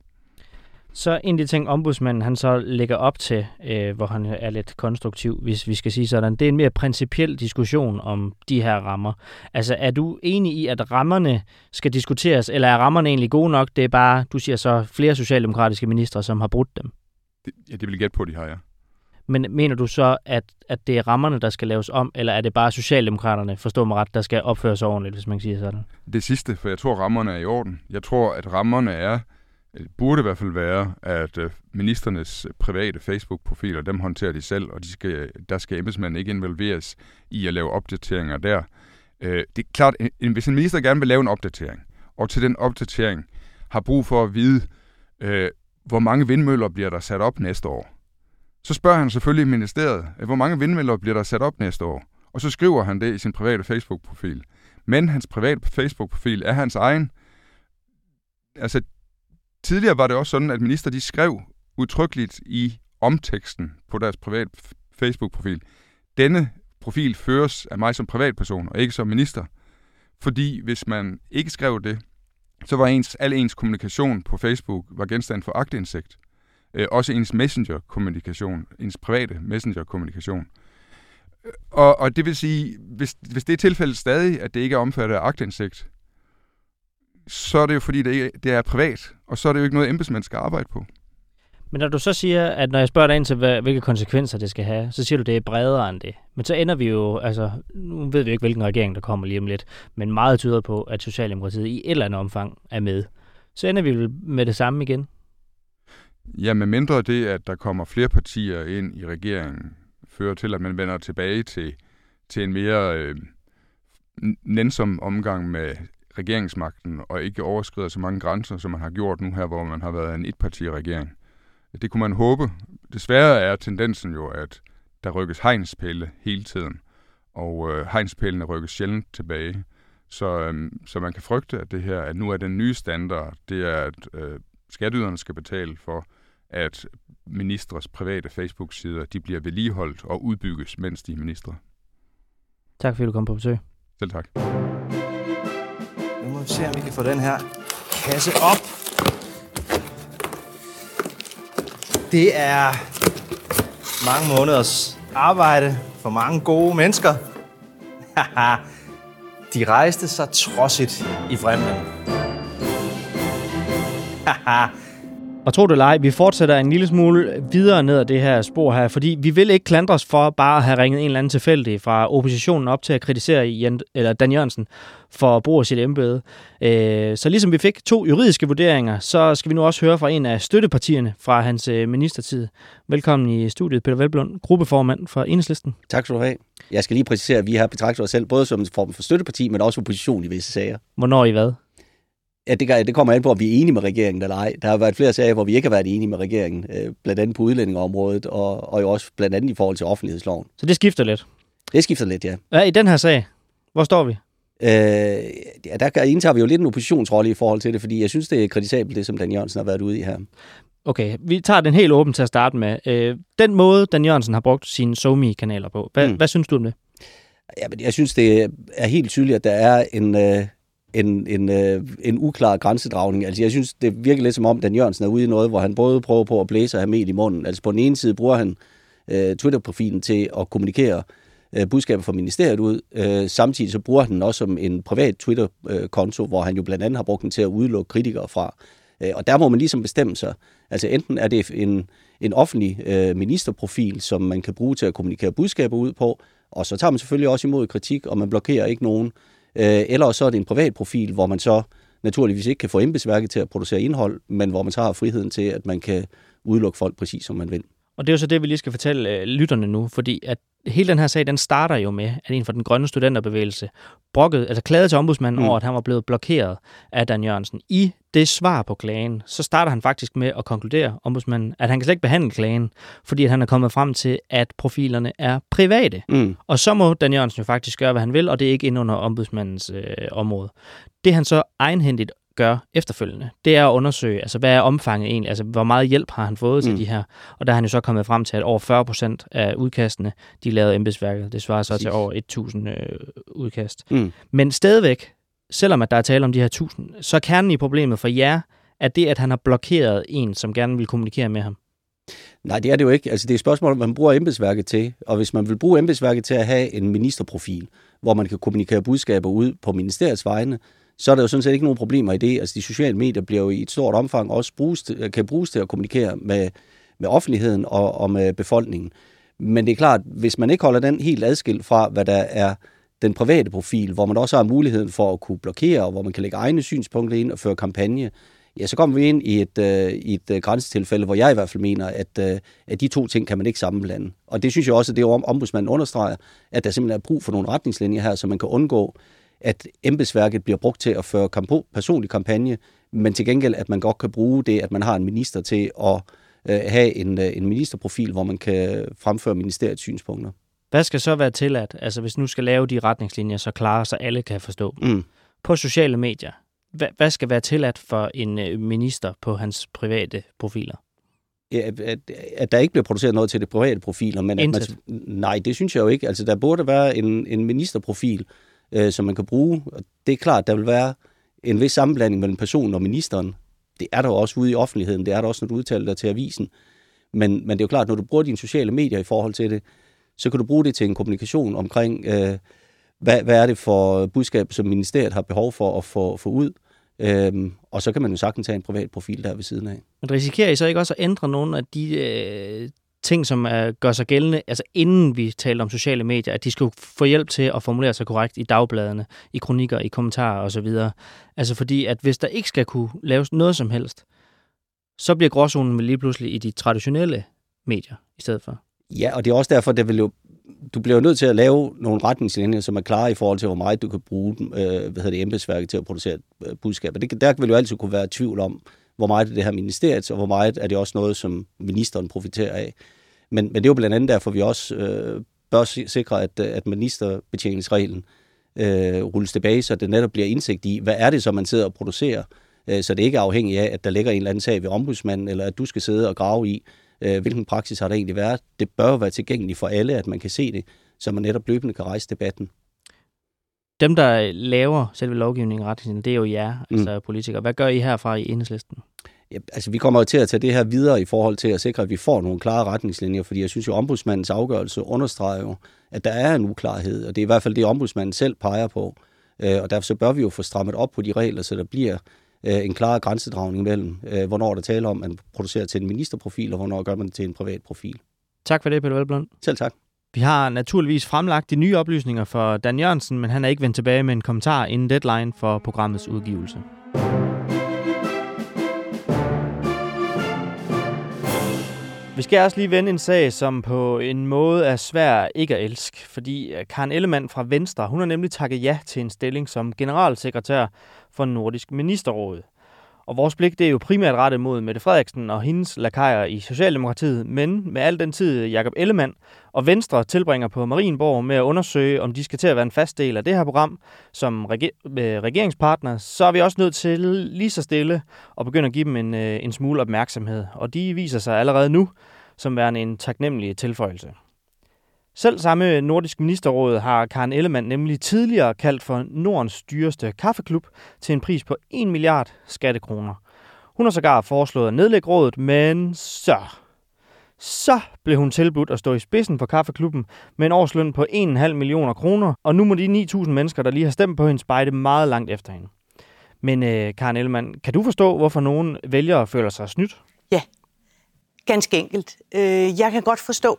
Så en af de ting, ombudsmanden han så lægger op til, øh, hvor han er lidt konstruktiv, hvis vi skal sige sådan, det er en mere principiel diskussion om de her rammer. Altså er du enig i, at rammerne skal diskuteres, eller er rammerne egentlig gode nok? Det er bare, du siger så, flere socialdemokratiske ministre, som har brudt dem. Det, ja, det vil gætte på, de har, ja. Men mener du så, at, at det er rammerne, der skal laves om, eller er det bare Socialdemokraterne, forstå mig ret, der skal opføre sig ordentligt, hvis man kan sige sådan? Det sidste, for jeg tror, rammerne er i orden. Jeg tror, at rammerne er burde i hvert fald være, at øh, ministernes øh, private Facebook-profiler, dem håndterer de selv, og de skal, der skal embedsmanden ikke involveres i at lave opdateringer der. Øh, det er klart, hvis en minister gerne vil lave en opdatering, og til den opdatering har brug for at vide, øh, hvor mange vindmøller bliver der sat op næste år, så spørger han selvfølgelig ministeriet, øh, hvor mange vindmøller bliver der sat op næste år, og så skriver han det i sin private Facebook-profil. Men hans private Facebook-profil er hans egen. Altså, Tidligere var det også sådan, at minister de skrev udtrykkeligt i omteksten på deres privat Facebook-profil. Denne profil føres af mig som privatperson, og ikke som minister. Fordi hvis man ikke skrev det, så var ens, al ens kommunikation på Facebook var genstand for agtindsigt. Øh, også ens messenger-kommunikation, ens private messenger-kommunikation. Øh, og, og det vil sige, hvis, hvis det er tilfældet stadig, at det ikke er omfattet af agtindsigt, så er det jo fordi, det er, det er privat, og så er det jo ikke noget, embedsmænd skal arbejde på. Men når du så siger, at når jeg spørger dig ind til, hvad, hvilke konsekvenser det skal have, så siger du, at det er bredere end det. Men så ender vi jo, altså, nu ved vi ikke, hvilken regering der kommer lige om lidt, men meget tyder på, at Socialdemokratiet i et eller andet omfang er med. Så ender vi vel med det samme igen? Ja, med mindre det, at der kommer flere partier ind i regeringen, fører til, at man vender tilbage til, til en mere øh, nænsom omgang med regeringsmagten, og ikke overskrider så mange grænser, som man har gjort nu her, hvor man har været en etparti-regering. Det kunne man håbe. Desværre er tendensen jo, at der rykkes hegnspæle hele tiden, og øh, hegnspælene rykkes sjældent tilbage. Så, øh, så man kan frygte, at det her, at nu er den nye standard, det er, at øh, skatteyderne skal betale for, at ministres private Facebook-sider, de bliver vedligeholdt og udbygges, mens de er ministre. Tak fordi du kom på besøg. Selv tak. Vi se, om vi kan få den her kasse op. Det er mange måneders arbejde for mange gode mennesker. De rejste sig trodsigt i fremmen. Og tro det eller ej, vi fortsætter en lille smule videre ned ad det her spor her, fordi vi vil ikke klandres for bare at have ringet en eller anden tilfældig fra oppositionen op til at kritisere Jan, eller Dan Jørgensen for at bruge sit embede. Øh, så ligesom vi fik to juridiske vurderinger, så skal vi nu også høre fra en af støttepartierne fra hans øh, ministertid. Velkommen i studiet, Peter Velblund, gruppeformand for Enhedslisten. Tak skal du have. Jeg skal lige præcisere, at vi har betragtet os selv både som en form for støtteparti, men også opposition i visse sager. Hvornår I hvad? Ja, det, det kommer an på, om vi er enige med regeringen eller ej. Der har været flere sager, hvor vi ikke har været enige med regeringen, øh, blandt andet på udlændingeområdet, og, og jo også blandt andet i forhold til offentlighedsloven. Så det skifter lidt? Det skifter lidt, ja. Ja, i den her sag, hvor står vi? Øh, ja, der indtager vi jo lidt en oppositionsrolle i forhold til det, fordi jeg synes, det er kritisabelt, det som Dan Jørgensen har været ude i her. Okay, vi tager den helt åben til at starte med. Øh, den måde, Dan Jørgensen har brugt sine SoMe-kanaler på, hvad, mm. hvad synes du om det? Ja, men jeg synes, det er helt tydeligt, at der er en, øh, en, en, øh, en uklar grænsedragning. Altså, jeg synes, det virker lidt som om, Dan Jørgensen er ude i noget, hvor han både prøver på at blæse og have med i munden. Altså, på den ene side bruger han øh, Twitter-profilen til at kommunikere øh, budskaber fra ministeriet ud. Øh, samtidig så bruger han den også som en privat Twitter-konto, hvor han jo blandt andet har brugt den til at udelukke kritikere fra. Øh, og der må man ligesom bestemme sig. Altså enten er det en, en offentlig øh, ministerprofil, som man kan bruge til at kommunikere budskaber ud på, og så tager man selvfølgelig også imod kritik, og man blokerer ikke nogen. Øh, eller så er det en privat profil, hvor man så naturligvis ikke kan få embedsværket til at producere indhold, men hvor man så har friheden til, at man kan udelukke folk præcis, som man vil. Og det er jo så det, vi lige skal fortælle øh, lytterne nu, fordi at hele den her sag, den starter jo med, at en fra den grønne studenterbevægelse brokket, altså klagede til ombudsmanden mm. over, at han var blevet blokeret af Dan Jørgensen. I det svar på klagen, så starter han faktisk med at konkludere, ombudsmanden, at han kan slet ikke behandle klagen, fordi at han er kommet frem til, at profilerne er private. Mm. Og så må Dan Jørgensen jo faktisk gøre, hvad han vil, og det er ikke ind under ombudsmandens øh, område. Det han så egenhændigt gør efterfølgende, det er at undersøge, altså hvad er omfanget egentlig, altså hvor meget hjælp har han fået mm. til de her, og der har han jo så kommet frem til, at over 40 procent af udkastene, de lavede embedsværket, det svarer så Præcis. til over 1000 øh, udkast. Mm. Men stadigvæk, selvom at der er tale om de her 1000, så er kernen i problemet for jer, at det, at han har blokeret en, som gerne vil kommunikere med ham. Nej, det er det jo ikke. Altså, det er et spørgsmål, man bruger embedsværket til. Og hvis man vil bruge embedsværket til at have en ministerprofil, hvor man kan kommunikere budskaber ud på ministeriets vegne, så er der jo sådan set ikke nogen problemer i det. Altså de sociale medier bliver jo i et stort omfang også bruges til, kan bruges til at kommunikere med, med offentligheden og, og med befolkningen. Men det er klart, hvis man ikke holder den helt adskilt fra, hvad der er den private profil, hvor man også har muligheden for at kunne blokere, og hvor man kan lægge egne synspunkter ind og føre kampagne, ja, så kommer vi ind i et, øh, i et øh, grænsetilfælde, hvor jeg i hvert fald mener, at, øh, at de to ting kan man ikke sammenblande. Og det synes jeg også, at det er ombudsmanden understreger, at der simpelthen er brug for nogle retningslinjer her, så man kan undgå at embedsværket bliver brugt til at føre kampo, personlig kampagne, men til gengæld, at man godt kan bruge det, at man har en minister til at øh, have en, øh, en ministerprofil, hvor man kan fremføre ministeriets synspunkter. Hvad skal så være tilladt, altså hvis nu skal lave de retningslinjer så klare, så alle kan forstå Mm. På sociale medier, hvad, hvad skal være tilladt for en øh, minister på hans private profiler? Ja, at, at der ikke bliver produceret noget til det private profiler, men at man, nej, det synes jeg jo ikke. Altså, der burde være en, en ministerprofil, øh, som man kan bruge. Og det er klart, der vil være en vis sammenblanding mellem personen og ministeren. Det er der jo også ude i offentligheden. Det er der også, når du udtaler dig til avisen. Men, men det er jo klart, når du bruger dine sociale medier i forhold til det, så kan du bruge det til en kommunikation omkring, øh, hvad, hvad er det for budskab, som ministeriet har behov for at få, få ud. Øhm, og så kan man jo sagtens have en privat profil der ved siden af. Men risikerer I så ikke også at ændre nogle af de øh, ting, som er, gør sig gældende, altså inden vi taler om sociale medier, at de skal få hjælp til at formulere sig korrekt i dagbladene, i kronikker, i kommentarer osv. Altså fordi, at hvis der ikke skal kunne laves noget som helst, så bliver gråzonen lige pludselig i de traditionelle medier i stedet for. Ja, og det er også derfor, det vil jo du bliver nødt til at lave nogle retningslinjer, som er klare i forhold til, hvor meget du kan bruge øh, hvad hedder det, embedsværket til at producere øh, budskaber. Det, der vil jo altid kunne være tvivl om, hvor meget er det her ministeriet, og hvor meget er det også noget, som ministeren profiterer af. Men, men det er jo blandt andet derfor, vi også øh, bør sikre, at, at ministerbetjeningsreglen øh, rulles tilbage, så det netop bliver indsigt i, hvad er det så, man sidder og producerer, øh, så det ikke er afhængigt af, at der ligger en eller anden sag ved ombudsmanden, eller at du skal sidde og grave i, øh, hvilken praksis har der egentlig været. Det bør være tilgængeligt for alle, at man kan se det, så man netop løbende kan rejse debatten. Dem, der laver selve lovgivningen retningslinjen, det er jo jer, mm. altså politikere. Hvad gør I herfra i enhedslisten? Ja, altså, vi kommer jo til at tage det her videre i forhold til at sikre, at vi får nogle klare retningslinjer, fordi jeg synes jo, ombudsmandens afgørelse understreger jo, at der er en uklarhed, og det er i hvert fald det, ombudsmanden selv peger på. Øh, og derfor så bør vi jo få strammet op på de regler, så der bliver øh, en klar grænsedragning mellem, øh, hvornår der taler om, at man producerer til en ministerprofil, og hvornår gør man det til en privat profil. Tak for det, Peter Velblom. Selv tak. Vi har naturligvis fremlagt de nye oplysninger for Dan Jørgensen, men han er ikke vendt tilbage med en kommentar inden deadline for programmets udgivelse. Vi skal også lige vende en sag, som på en måde er svær ikke at elske, fordi øh, Karen Ellemann fra Venstre, hun har nemlig takket ja til en stilling som generalsekretær for Nordisk Ministerråd. Og vores blik det er jo primært rettet mod Mette Frederiksen og hendes lakajer i Socialdemokratiet, men med al den tid Jakob Ellemann og Venstre tilbringer på Marienborg med at undersøge, om de skal til at være en fast del af det her program som reger- øh, regeringspartner, så er vi også nødt til lige så stille at begynde at give dem en, øh, en smule opmærksomhed. Og de viser sig allerede nu som værende en taknemmelig tilføjelse. Selv samme Nordisk Ministerråd har Karen Ellemann nemlig tidligere kaldt for Nordens dyreste kaffeklub til en pris på 1 milliard skattekroner. Hun har sågar foreslået at nedlægge rådet, men så... Så blev hun tilbudt at stå i spidsen for kaffeklubben med en årsløn på 1,5 millioner kroner, og nu må de 9.000 mennesker, der lige har stemt på hende, spejde meget langt efter hende. Men øh, Karen Ellemann, kan du forstå, hvorfor nogen vælgere føler sig snydt? Ja, ganske enkelt. Øh, jeg kan godt forstå,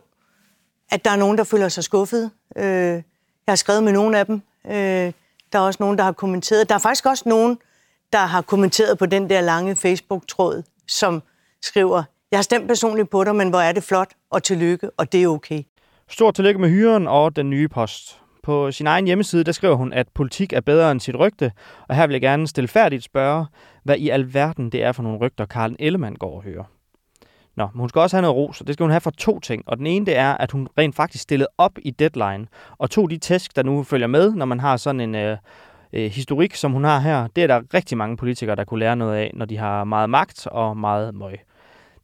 at der er nogen, der føler sig skuffet. Øh, jeg har skrevet med nogle af dem. Øh, der er også nogen, der har kommenteret. Der er faktisk også nogen, der har kommenteret på den der lange Facebook-tråd, som skriver, jeg har stemt personligt på dig, men hvor er det flot, og tillykke, og det er okay. Stort tillykke med hyren og den nye post. På sin egen hjemmeside, der skriver hun, at politik er bedre end sit rygte, og her vil jeg gerne stilfærdigt spørge, hvad i alverden det er for nogle rygter, Karl Ellemann går og hører. Nå, men hun skal også have noget ros, og det skal hun have for to ting. Og den ene, det er, at hun rent faktisk stillede op i deadline, og tog de tæsk, der nu følger med, når man har sådan en øh, øh, historik, som hun har her. Det er der rigtig mange politikere, der kunne lære noget af, når de har meget magt og meget møg.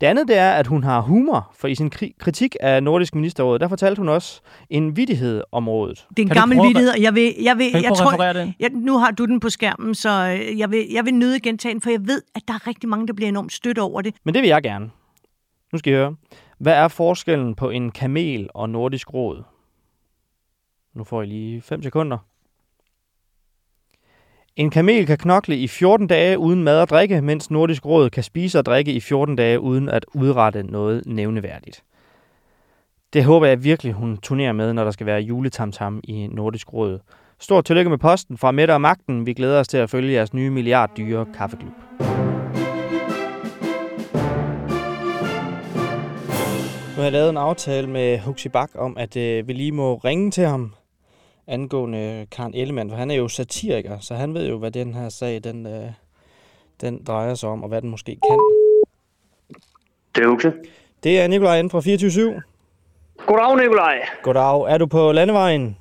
Det andet, det er, at hun har humor, for i sin kritik af Nordisk Ministerråd, der fortalte hun også en vidighed om rådet. Det er en kan gammel vidighed, og jeg vil, jeg vil, kan jeg tror, den? Jeg, nu har du den på skærmen, så øh, jeg vil, jeg vil nøde gentage den, for jeg ved, at der er rigtig mange, der bliver enormt stødt over det. Men det vil jeg gerne. Nu skal I høre. Hvad er forskellen på en kamel og Nordisk Råd? Nu får I lige 5 sekunder. En kamel kan knokle i 14 dage uden mad og drikke, mens Nordisk Råd kan spise og drikke i 14 dage uden at udrette noget nævneværdigt. Det håber jeg virkelig, hun turnerer med, når der skal være juletamtam i Nordisk Råd. Stort tillykke med posten fra Mette og Magten. Vi glæder os til at følge jeres nye milliarddyre kaffeklub. Nu har jeg lavet en aftale med Huxi Bak om, at øh, vi lige må ringe til ham angående Karen Ellemann, for han er jo satiriker, så han ved jo, hvad den her sag den, øh, den drejer sig om, og hvad den måske kan. Det er Huxi. Det er Nikolaj inden fra 24 Goddag, Nikolaj. Goddag. Er du på landevejen?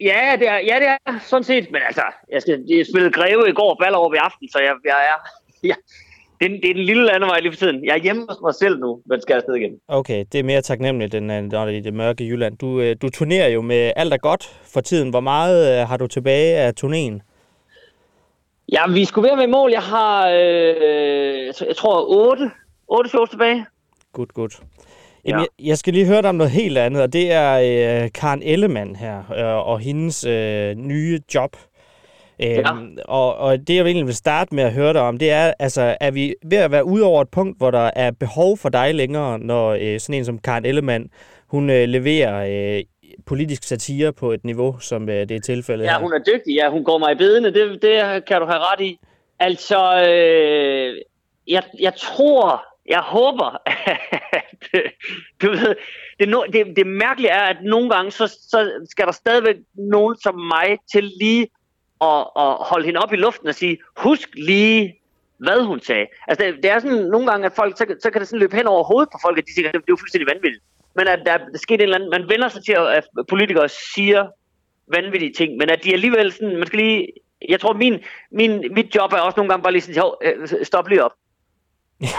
Ja, det er, ja, det er sådan set. Men altså, jeg, skal, jeg spillede Greve i går Ballerup i aften, så jeg, jeg er... Jeg, det, er, det er den lille landevej lige for tiden. Jeg er hjemme hos mig selv nu, men skal afsted igen. Okay, det er mere taknemmeligt, end når det er i det mørke Jylland. Du, øh, du turnerer jo med alt er godt for tiden. Hvor meget øh, har du tilbage af turnéen? Ja, vi skulle være med mål. Jeg har, øh, jeg tror, 8, 8 shows tilbage. Godt, godt. Jamen, ja. jeg, jeg skal lige høre dig om noget helt andet, og det er øh, Karen Ellemann her, øh, og hendes øh, nye job. Ja. Øhm, og, og det, jeg egentlig vil starte med at høre dig om, det er, altså, er vi ved at være ude over et punkt, hvor der er behov for dig længere, når øh, sådan en som Karen Ellemann, hun øh, leverer øh, politisk satire på et niveau, som øh, det er tilfældet Ja, hun er dygtig. Ja, hun går mig i bedene. Det, det kan du have ret i. Altså, øh, jeg, jeg tror, jeg håber, at, du ved, det, no, det, det mærkelige er, at nogle gange, så, så skal der stadigvæk nogen som mig til lige og, og holde hende op i luften og sige, husk lige, hvad hun sagde. Altså, det, det er sådan nogle gange, at folk, så, så kan det sådan løbe hen over hovedet på folk, at de siger, at det er fuldstændig vanvittigt. Men at der er sket en eller anden, man vender sig til, at politikere siger vanvittige ting, men at de alligevel sådan, man skal lige, jeg tror, min, min, mit job er også nogle gange bare lige sådan, øh, stop lige op.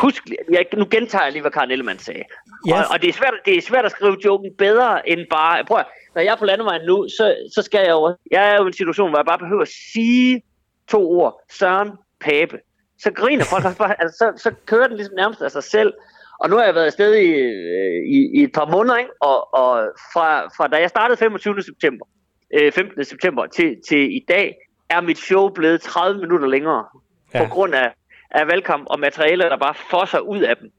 Husk, jeg, nu gentager jeg lige, hvad Karen Ellemann sagde. Yes. Og, og det, er svært, det er svært at skrive joken bedre end bare... Prøv at, når jeg er på landevejen nu, så, så skal jeg jo... Jeg er jo i en situation, hvor jeg bare behøver at sige to ord. Søren Pape. Så griner folk også bare... Altså, så, så kører den ligesom nærmest af sig selv. Og nu har jeg været afsted i, øh, i, i et par måneder, ikke? Og, og fra, fra da jeg startede 25. september, øh, 15. september til, til i dag, er mit show blevet 30 minutter længere. Ja. På grund af, af valgkamp og materialer, der bare fosser ud af dem.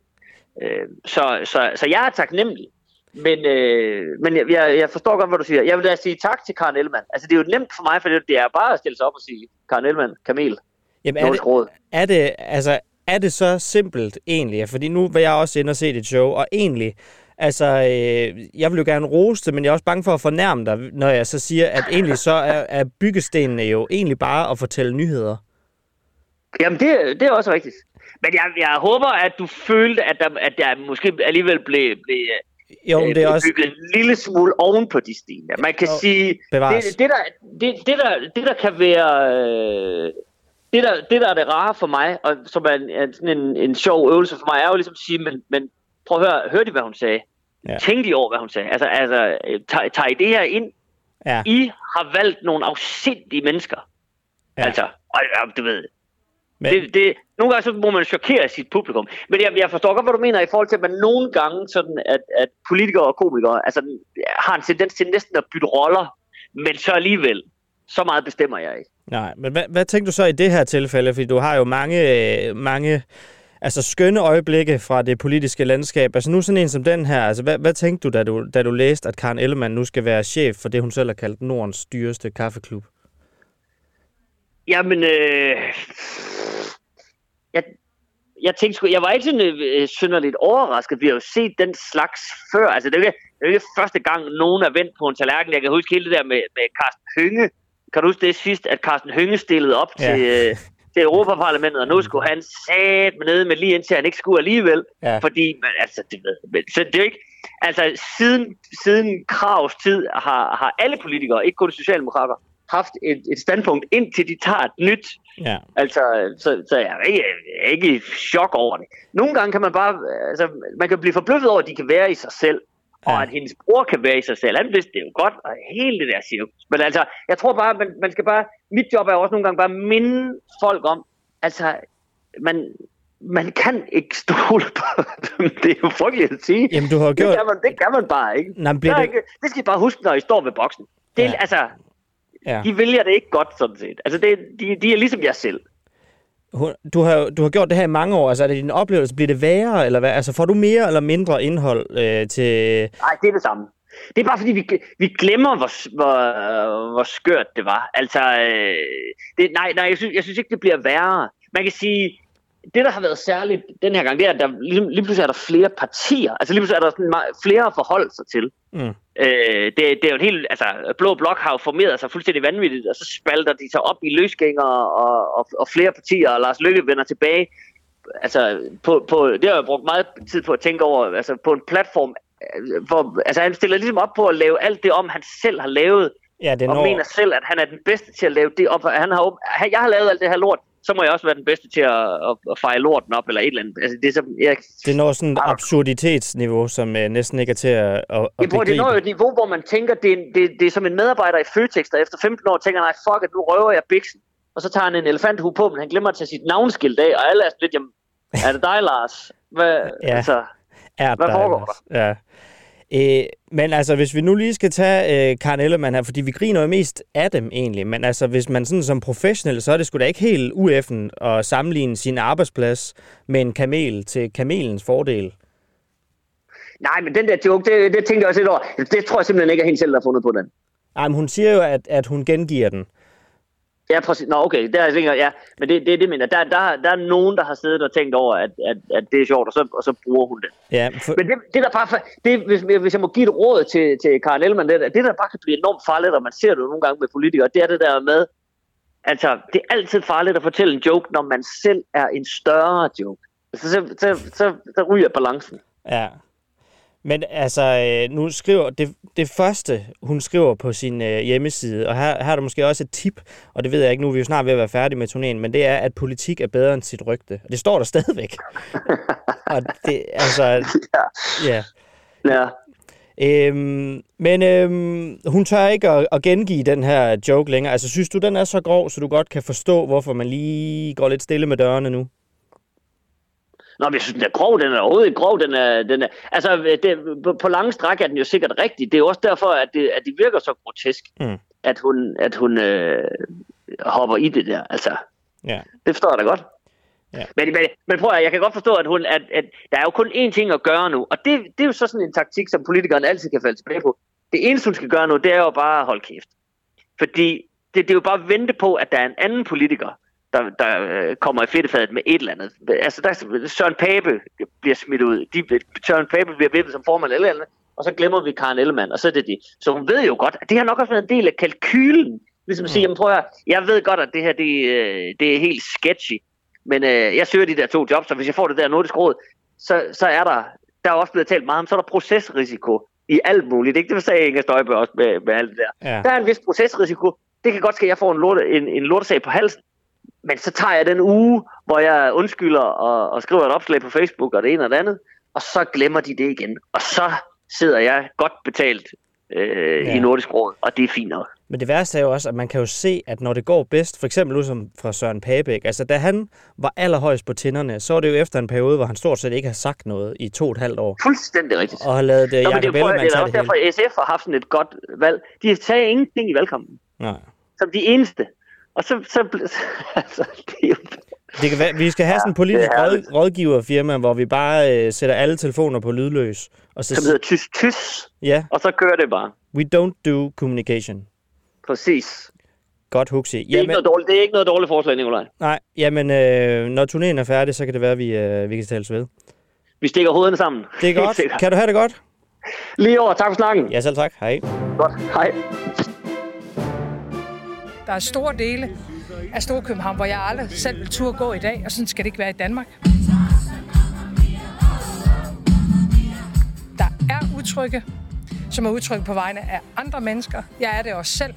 Øh, så, så, så jeg er taknemmelig. Men, øh, men jeg, jeg, jeg forstår godt, hvad du siger. Jeg vil da sige tak til Karen Ellemann. Altså, det er jo nemt for mig, for det, er bare at stille sig op og sige, Karen Ellemann, Kamel, Jamen, er det, Råd. er det, altså, er det så simpelt egentlig? Fordi nu var jeg også inde og se dit show, og egentlig, altså, øh, jeg vil jo gerne rose det, men jeg er også bange for at fornærme dig, når jeg så siger, at egentlig så er, er byggestenene jo egentlig bare at fortælle nyheder. Jamen, det, det er også rigtigt. Men jeg, jeg håber, at du følte, at der, at der måske alligevel blev, blev, Jo, men øh, det er også... bygget en lille smule oven på de sten. Man kan Jo, sige, bevares. det, det, der, det, det, der, det der kan være... Øh, det der, det der er det rare for mig, og som er en, er sådan en, en sjov øvelse for mig, er jo ligesom at sige, men, men prøv at høre, hørte I, hvad hun sagde? Ja. Tænk I over, hvad hun sagde. Altså, altså øh, tager, tager I det her ind? Ja. I har valgt nogle afsindige mennesker. Ja. Altså, og, du ved, Men, det, det, nogle gange så må man chokere sit publikum. Men jeg, jeg forstår godt, hvad du mener i forhold til, at man nogle gange sådan, at, at politikere og komikere altså, har en tendens til næsten at bytte roller, men så alligevel, så meget bestemmer jeg ikke. nej, men hvad, hvad tænkte du så i det her tilfælde? Fordi du har jo mange, mange altså skønne øjeblikke fra det politiske landskab. Altså nu sådan en som den her, altså hvad, hvad tænkte du da, du, da du læste, at Karen Ellemann nu skal være chef for det, hun selv har kaldt Nordens dyreste kaffeklub? Jamen, øh, jeg, jeg tænkte sgu, jeg var ikke sådan øh, synderligt overrasket. Vi har jo set den slags før. Altså, det er jo ikke, det er jo ikke første gang, nogen er vendt på en tallerken. Jeg kan huske hele det der med, med Carsten Hønge. Kan du huske det sidst, at Carsten Hønge stillede op Ja. til, øh, til Europaparlamentet, og nu skulle han sat med nede med lige indtil han ikke skulle alligevel. Ja. Fordi, men, altså, det, ved, men, så det er jo ikke, altså, siden, siden Kravs tid har, har alle politikere, ikke kun socialdemokrater, haft et, et standpunkt, indtil de tager et nyt. Ja. Altså, så, så jeg er ikke, jeg er ikke i chok over det. Nogle gange kan man bare, altså, man kan blive forbløffet over, at de kan være i sig selv, ja. og at hendes bror kan være i sig selv. Han vidste det jo godt, og hele det der cirkus. Men altså, jeg tror bare, man, man skal bare, mit job er også nogle gange bare at minde folk om, altså, man, man kan ikke stole på dem. Det er jo frygteligt at sige. Jamen, du har jo det, gjort... kan man, det kan man bare ikke. Nej, bliver det- ikke. Det skal I bare huske, når I står ved boksen. Det ja. altså, Ja. de vælger det ikke godt, sådan set. Altså, det, de, de er ligesom jeg selv. Du har, du har gjort det her i mange år. Altså, er det din oplevelse? Bliver det værre, eller hvad? Altså, får du mere eller mindre indhold øh, til... Nej, det er det samme. Det er bare fordi, vi, vi glemmer, hvor, hvor, hvor skørt det var. Altså, øh, det, nej, nej jeg, synes, jeg synes ikke, det bliver værre. Man kan sige, det der har været særligt den her gang, det er, at der, lige, lige pludselig er der flere partier. Altså lige pludselig er der sådan meget, flere at forholde sig til. Mm. Øh, det, det er jo en helt, altså, Blå Blok har jo formeret sig fuldstændig vanvittigt, og så spalter de sig op i løsgængere og, og, og flere partier, og Lars Lykke vender tilbage. Altså, på, på, det har jeg brugt meget tid på at tænke over, altså på en platform, øh, hvor, altså han stiller ligesom op på at lave alt det om, han selv har lavet, Ja, det og når... mener selv, at han er den bedste til at lave det op. Han har, åben- jeg har lavet alt det her lort, så må jeg også være den bedste til at, at, at fejre lorten op, eller et eller andet. Altså, det er som, jeg, Det når sådan et absurditetsniveau, som øh, næsten ikke er til at, at, Jeg tror, det når jo et niveau, hvor man tænker, det er, det, det er som en medarbejder i Føtex, der efter 15 år tænker, nej, fuck it, nu røver jeg biksen. Og så tager han en elefanthue på, men han glemmer at tage sit navnskilt af, og alle er lidt, jamen, er det dig, Lars? Hvad, Ja. altså, Er hvad der, foregår Ja. Øh, men altså, hvis vi nu lige skal tage øh, Karen Ellemann her, fordi vi griner jo mest af dem egentlig, men altså, hvis man sådan som professionel, så er det sgu da ikke helt ueffen at sammenligne sin arbejdsplads med en kamel til kamelens fordel. Nej, men den der joke, det, det tænkte jeg også lidt over. Det tror jeg simpelthen ikke er hende selv, der har fundet på den. Nej, men hun siger jo, at, at hun gengiver den. Ja, præcis. Nå, okay, der er ikke, ja, men det, det, det mener der, der, der er nogen, der har siddet og tænkt over, at, at, at det er sjovt, og så, og så bruger hun det. Ja, for... Men det, det der bare, det, hvis, hvis jeg må give et råd til, til Karen Ellemann, det, det der bare kan blive enormt farligt, og man ser det nogle gange med politikere, det er det der med, altså, det er altid farligt at fortælle en joke, når man selv er en større joke. Så, så, så, så, så ryger balancen. Ja, men altså, øh, nu skriver det, det første, hun skriver på sin øh, hjemmeside, og her, her er der måske også et tip, og det ved jeg ikke nu, vi er jo snart ved at være færdige med turnéen, men det er, at politik er bedre end sit rygte. Og det står der stadigvæk. og det, altså, ja. Ja. Øhm, men øhm, hun tør ikke at, at gengive den her joke længere. Altså, synes du, den er så grov, så du godt kan forstå, hvorfor man lige går lidt stille med dørene nu? Nå, men jeg synes, den er grov. Den er overhovedet ikke grov. Den er, den er, altså, det, på, på lange stræk er den jo sikkert rigtig. Det er jo også derfor, at det, at det virker så grotesk, mm. at hun, at hun øh, hopper i det der. Altså, ja. det forstår jeg da godt. Ja. Men, men, men prøv at, jeg kan godt forstå, at, hun, at, at der er jo kun én ting at gøre nu, og det, det er jo så sådan en taktik, som politikeren altid kan falde tilbage på. Det eneste, hun skal gøre nu, det er jo bare at holde kæft. Fordi det, det er jo bare at vente på, at der er en anden politiker, der, der øh, kommer i fedtefadet med et eller andet. Altså, der, Søren Pape bliver smidt ud. De, Søren Pape bliver vippet som formand eller andet, og så glemmer vi Karen Ellemann, og så er det det. Så hun ved jo godt, at det har nok også været en del af kalkylen. Ligesom at sige, jamen prøv at jeg ved godt, at det her det, øh, det er helt sketchy, men øh, jeg søger de der to jobs, og hvis jeg får det der nordisk råd, så, så er der, der er også blevet talt meget om, så er der procesrisiko i alt muligt. Ikke? Det sagde Inger Støjberg også med, med alt det der. Ja. Der er en vis procesrisiko. Det kan godt ske, at jeg får en, lorte, en, en lortesag på halsen, men så tager jeg den uge, hvor jeg undskylder og, og skriver et opslag på Facebook og det ene og det andet, og så glemmer de det igen. Og så sidder jeg godt betalt øh, ja. i Nordisk Råd, og det er fint nok. Men det værste er jo også, at man kan jo se, at når det går bedst, for eksempel som fra Søren Pabæk, altså da han var allerhøjst på tænderne, så var det jo efter en periode, hvor han stort set ikke har sagt noget i to og et halvt år. Fuldstændig rigtigt. Og har lavet det, Nå, Jacob det, er, Ellemann det er også derfor, SF har haft sådan et godt valg. De sagde ingenting i valgkampen, Nej. som de eneste. Og så, så, altså, det er jo Det kan være, vi skal have sådan en politisk råd, rådgiverfirma, hvor vi bare øh, sætter alle telefoner på lydløs. Og så, som hedder tys, tys, Ja, og så kører det bare. we don't do communication. Præcis. Godt Huxi. Det er, ikke noget dårligt, det er ikke noget dårligt forslag, Nikolaj. Nej, jamen, øh, når turnéen er færdig, så kan det være, at vi, øh, vi kan tales ved. Vi stikker hovederne sammen. Det er godt. Kan du have det godt? Lige over. Tak for snakken. Ja, selv tak. Hej. Godt. Hej. Der er store dele af Storkøbenhavn, hvor jeg aldrig selv vil turde gå i dag, og sådan skal det ikke være i Danmark. Der er udtrykke, som er udtryk på vegne af andre mennesker. Jeg er det også selv.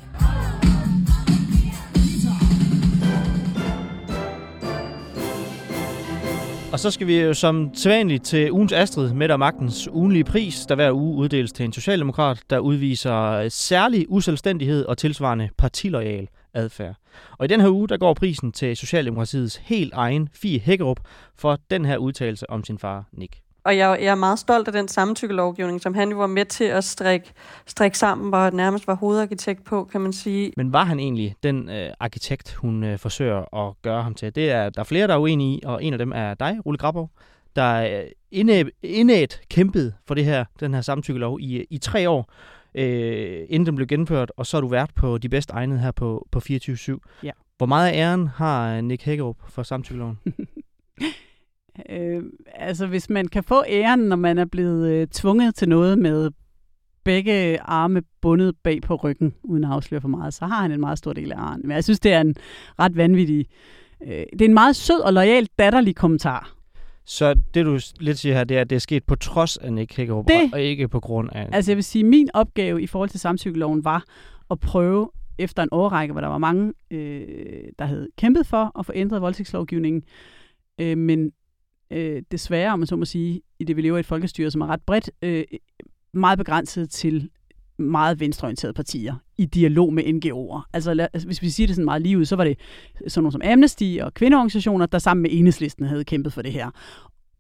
Og så skal vi jo som sædvanligt til ugens Astrid med og magtens ugenlige pris, der hver uge uddeles til en socialdemokrat, der udviser særlig uselvstændighed og tilsvarende partiloyal adfærd. Og i den her uge, der går prisen til Socialdemokratiets helt egen Fie Hækkerup for den her udtalelse om sin far Nick. Og jeg, jeg er meget stolt af den samtykkelovgivning, som han jo var med til at strikke, strikke sammen, og nærmest var hovedarkitekt på, kan man sige. Men var han egentlig den øh, arkitekt, hun øh, forsøger at gøre ham til? Det er der er flere, der er uenige i, og en af dem er dig, Rulle Grabov, der øh, indæ- indæt kæmpede for det her, den her samtykkelov i, i tre år, øh, inden den blev gennemført, og så har du været på de bedste egnede her på, på 24-7. Ja. Hvor meget af æren har Nick Hækkerup for samtykkeloven? Øh, altså, hvis man kan få æren, når man er blevet øh, tvunget til noget med begge arme bundet bag på ryggen, uden at afsløre for meget, så har han en meget stor del af æren. Men jeg synes, det er en ret vanvittig... Øh, det er en meget sød og lojal datterlig kommentar. Så det, du lidt siger her, det er, at det er sket på trods af Nick Hækkerup, Det- og, ikke på grund af... Altså jeg vil sige, min opgave i forhold til samtykkeloven var at prøve efter en årrække, hvor der var mange, øh, der havde kæmpet for at få ændret voldtægtslovgivningen, øh, men øh, desværre, om man så må sige, i det vi lever i et folkestyre, som er ret bredt, øh, meget begrænset til meget venstreorienterede partier i dialog med NGO'er. Altså, lad, altså, hvis vi siger det sådan meget lige ud, så var det sådan nogle som Amnesty og kvindeorganisationer, der sammen med Enhedslisten havde kæmpet for det her.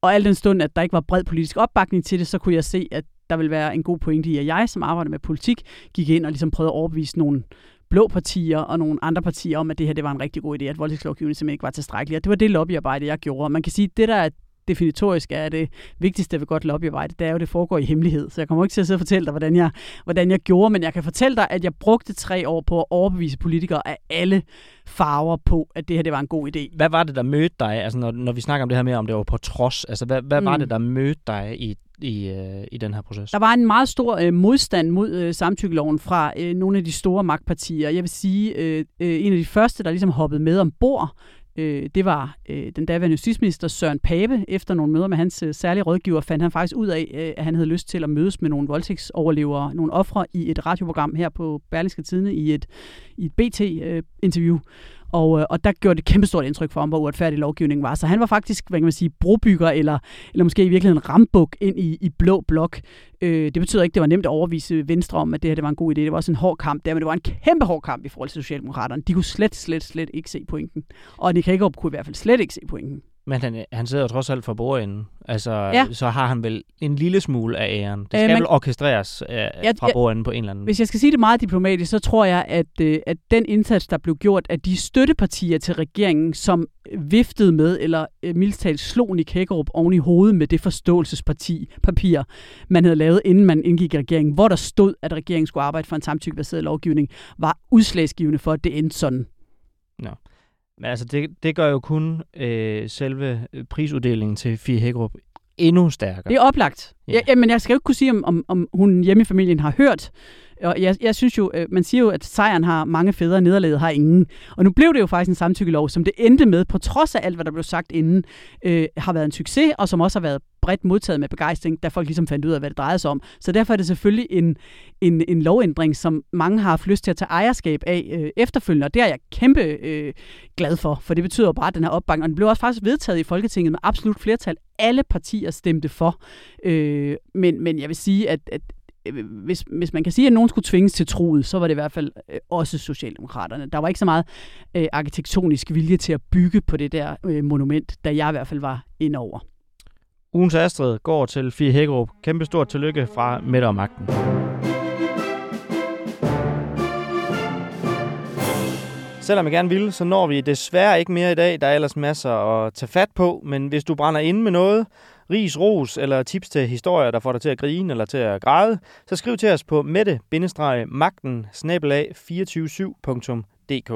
Og al den stund, at der ikke var bred politisk opbakning til det, så kunne jeg se, at der ville være en god pointe i, at jeg, som arbejder med politik, gik ind og ligesom prøvede at overbevise nogle blå partier og nogle andre partier om, at det her det var en rigtig god idé, at voldtægtslovgivningen simpelthen ikke var tilstrækkelig. Og det var det lobbyarbejde, jeg gjorde. Og man kan sige, at det der er definitorisk er det vigtigste ved godt lobbyarbejde, det er jo, at det foregår i hemmelighed. Så jeg kommer ikke til at sidde og fortælle dig, hvordan jeg, hvordan jeg gjorde, men jeg kan fortælle dig, at jeg brugte tre år på at overbevise politikere af alle farver på, at det her det var en god idé. Hvad var det, der mødte dig, altså når, når vi snakker om det her med, om det var på trods, altså hvad, hvad mm. var det, der mødte dig i, i, øh, i den her proces? Der var en meget stor øh, modstand mod øh, samtykkeloven fra øh, nogle af de store magtpartier. Jeg vil sige, øh, øh, en af de første, der ligesom hoppede med ombord, øh, det var øh, den daværende justitsminister Søren Pape. Efter nogle møder med hans øh, særlige rådgiver fandt han faktisk ud af, øh, at han havde lyst til at mødes med nogle voldtægtsoverlevere, nogle ofre i et radioprogram her på Berlingske Tidene i et, i et BT-interview. Øh, og, øh, og der gjorde det kæmpestort indtryk for ham, hvor uretfærdig lovgivningen var. Så han var faktisk, hvad kan man sige, brobygger, eller, eller måske i virkeligheden rambuk ind i, i blå blok. Øh, det betyder ikke, at det var nemt at overvise Venstre om, at det her det var en god idé. Det var også en hård kamp der, men det var en kæmpe hård kamp i forhold til Socialdemokraterne. De kunne slet, slet, slet ikke se pointen. Og Nick Hagerup kunne i hvert fald slet ikke se pointen. Men han, han sidder jo trods alt for bordenden. Altså, ja. så har han vel en lille smule af æren. Det skal øh, man, vel orkestreres øh, ja, fra bordenden på en eller anden Hvis jeg skal sige det meget diplomatisk, så tror jeg, at, øh, at den indsats, der blev gjort af de støttepartier til regeringen, som viftede med, eller øh, mildstalt slog Nick Hækkerup oven i hovedet med det forståelsesparti, papir, man havde lavet, inden man indgik i regeringen, hvor der stod, at regeringen skulle arbejde for en samtykkebaseret lovgivning, var udslagsgivende for, at det endte sådan. Ja. Men altså, det, det gør jo kun øh, selve prisuddelingen til Fie Hækkerup endnu stærkere. Det er oplagt. Ja. Ja, men jeg skal jo ikke kunne sige, om, om, om hun hjemme i familien har hørt. Og jeg, jeg synes jo, øh, man siger jo, at sejren har mange fædre, nederlaget har ingen. Og nu blev det jo faktisk en samtykkelov, som det endte med, på trods af alt, hvad der blev sagt inden, øh, har været en succes, og som også har været bredt modtaget med begejstring, da folk ligesom fandt ud af, hvad det drejede sig om. Så derfor er det selvfølgelig en, en, en lovændring, som mange har haft lyst til at tage ejerskab af øh, efterfølgende, og det er jeg kæmpe øh, glad for, for det betyder jo bare, at den her opbakning, og den blev også faktisk vedtaget i Folketinget med absolut flertal. Alle partier stemte for. Øh, men, men jeg vil sige, at, at øh, hvis, hvis man kan sige, at nogen skulle tvinges til troet, så var det i hvert fald øh, også Socialdemokraterne. Der var ikke så meget øh, arkitektonisk vilje til at bygge på det der øh, monument, da jeg i hvert fald var indover. Ugens Astrid går til Fie Hækkerup. Kæmpe stort tillykke fra Mette og Magten. Selvom jeg gerne ville, så når vi desværre ikke mere i dag. Der er ellers masser at tage fat på, men hvis du brænder ind med noget, ris, ros eller tips til historier, der får dig til at grine eller til at græde, så skriv til os på mette-magten 247.dk.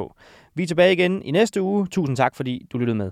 Vi er tilbage igen i næste uge. Tusind tak, fordi du lyttede med.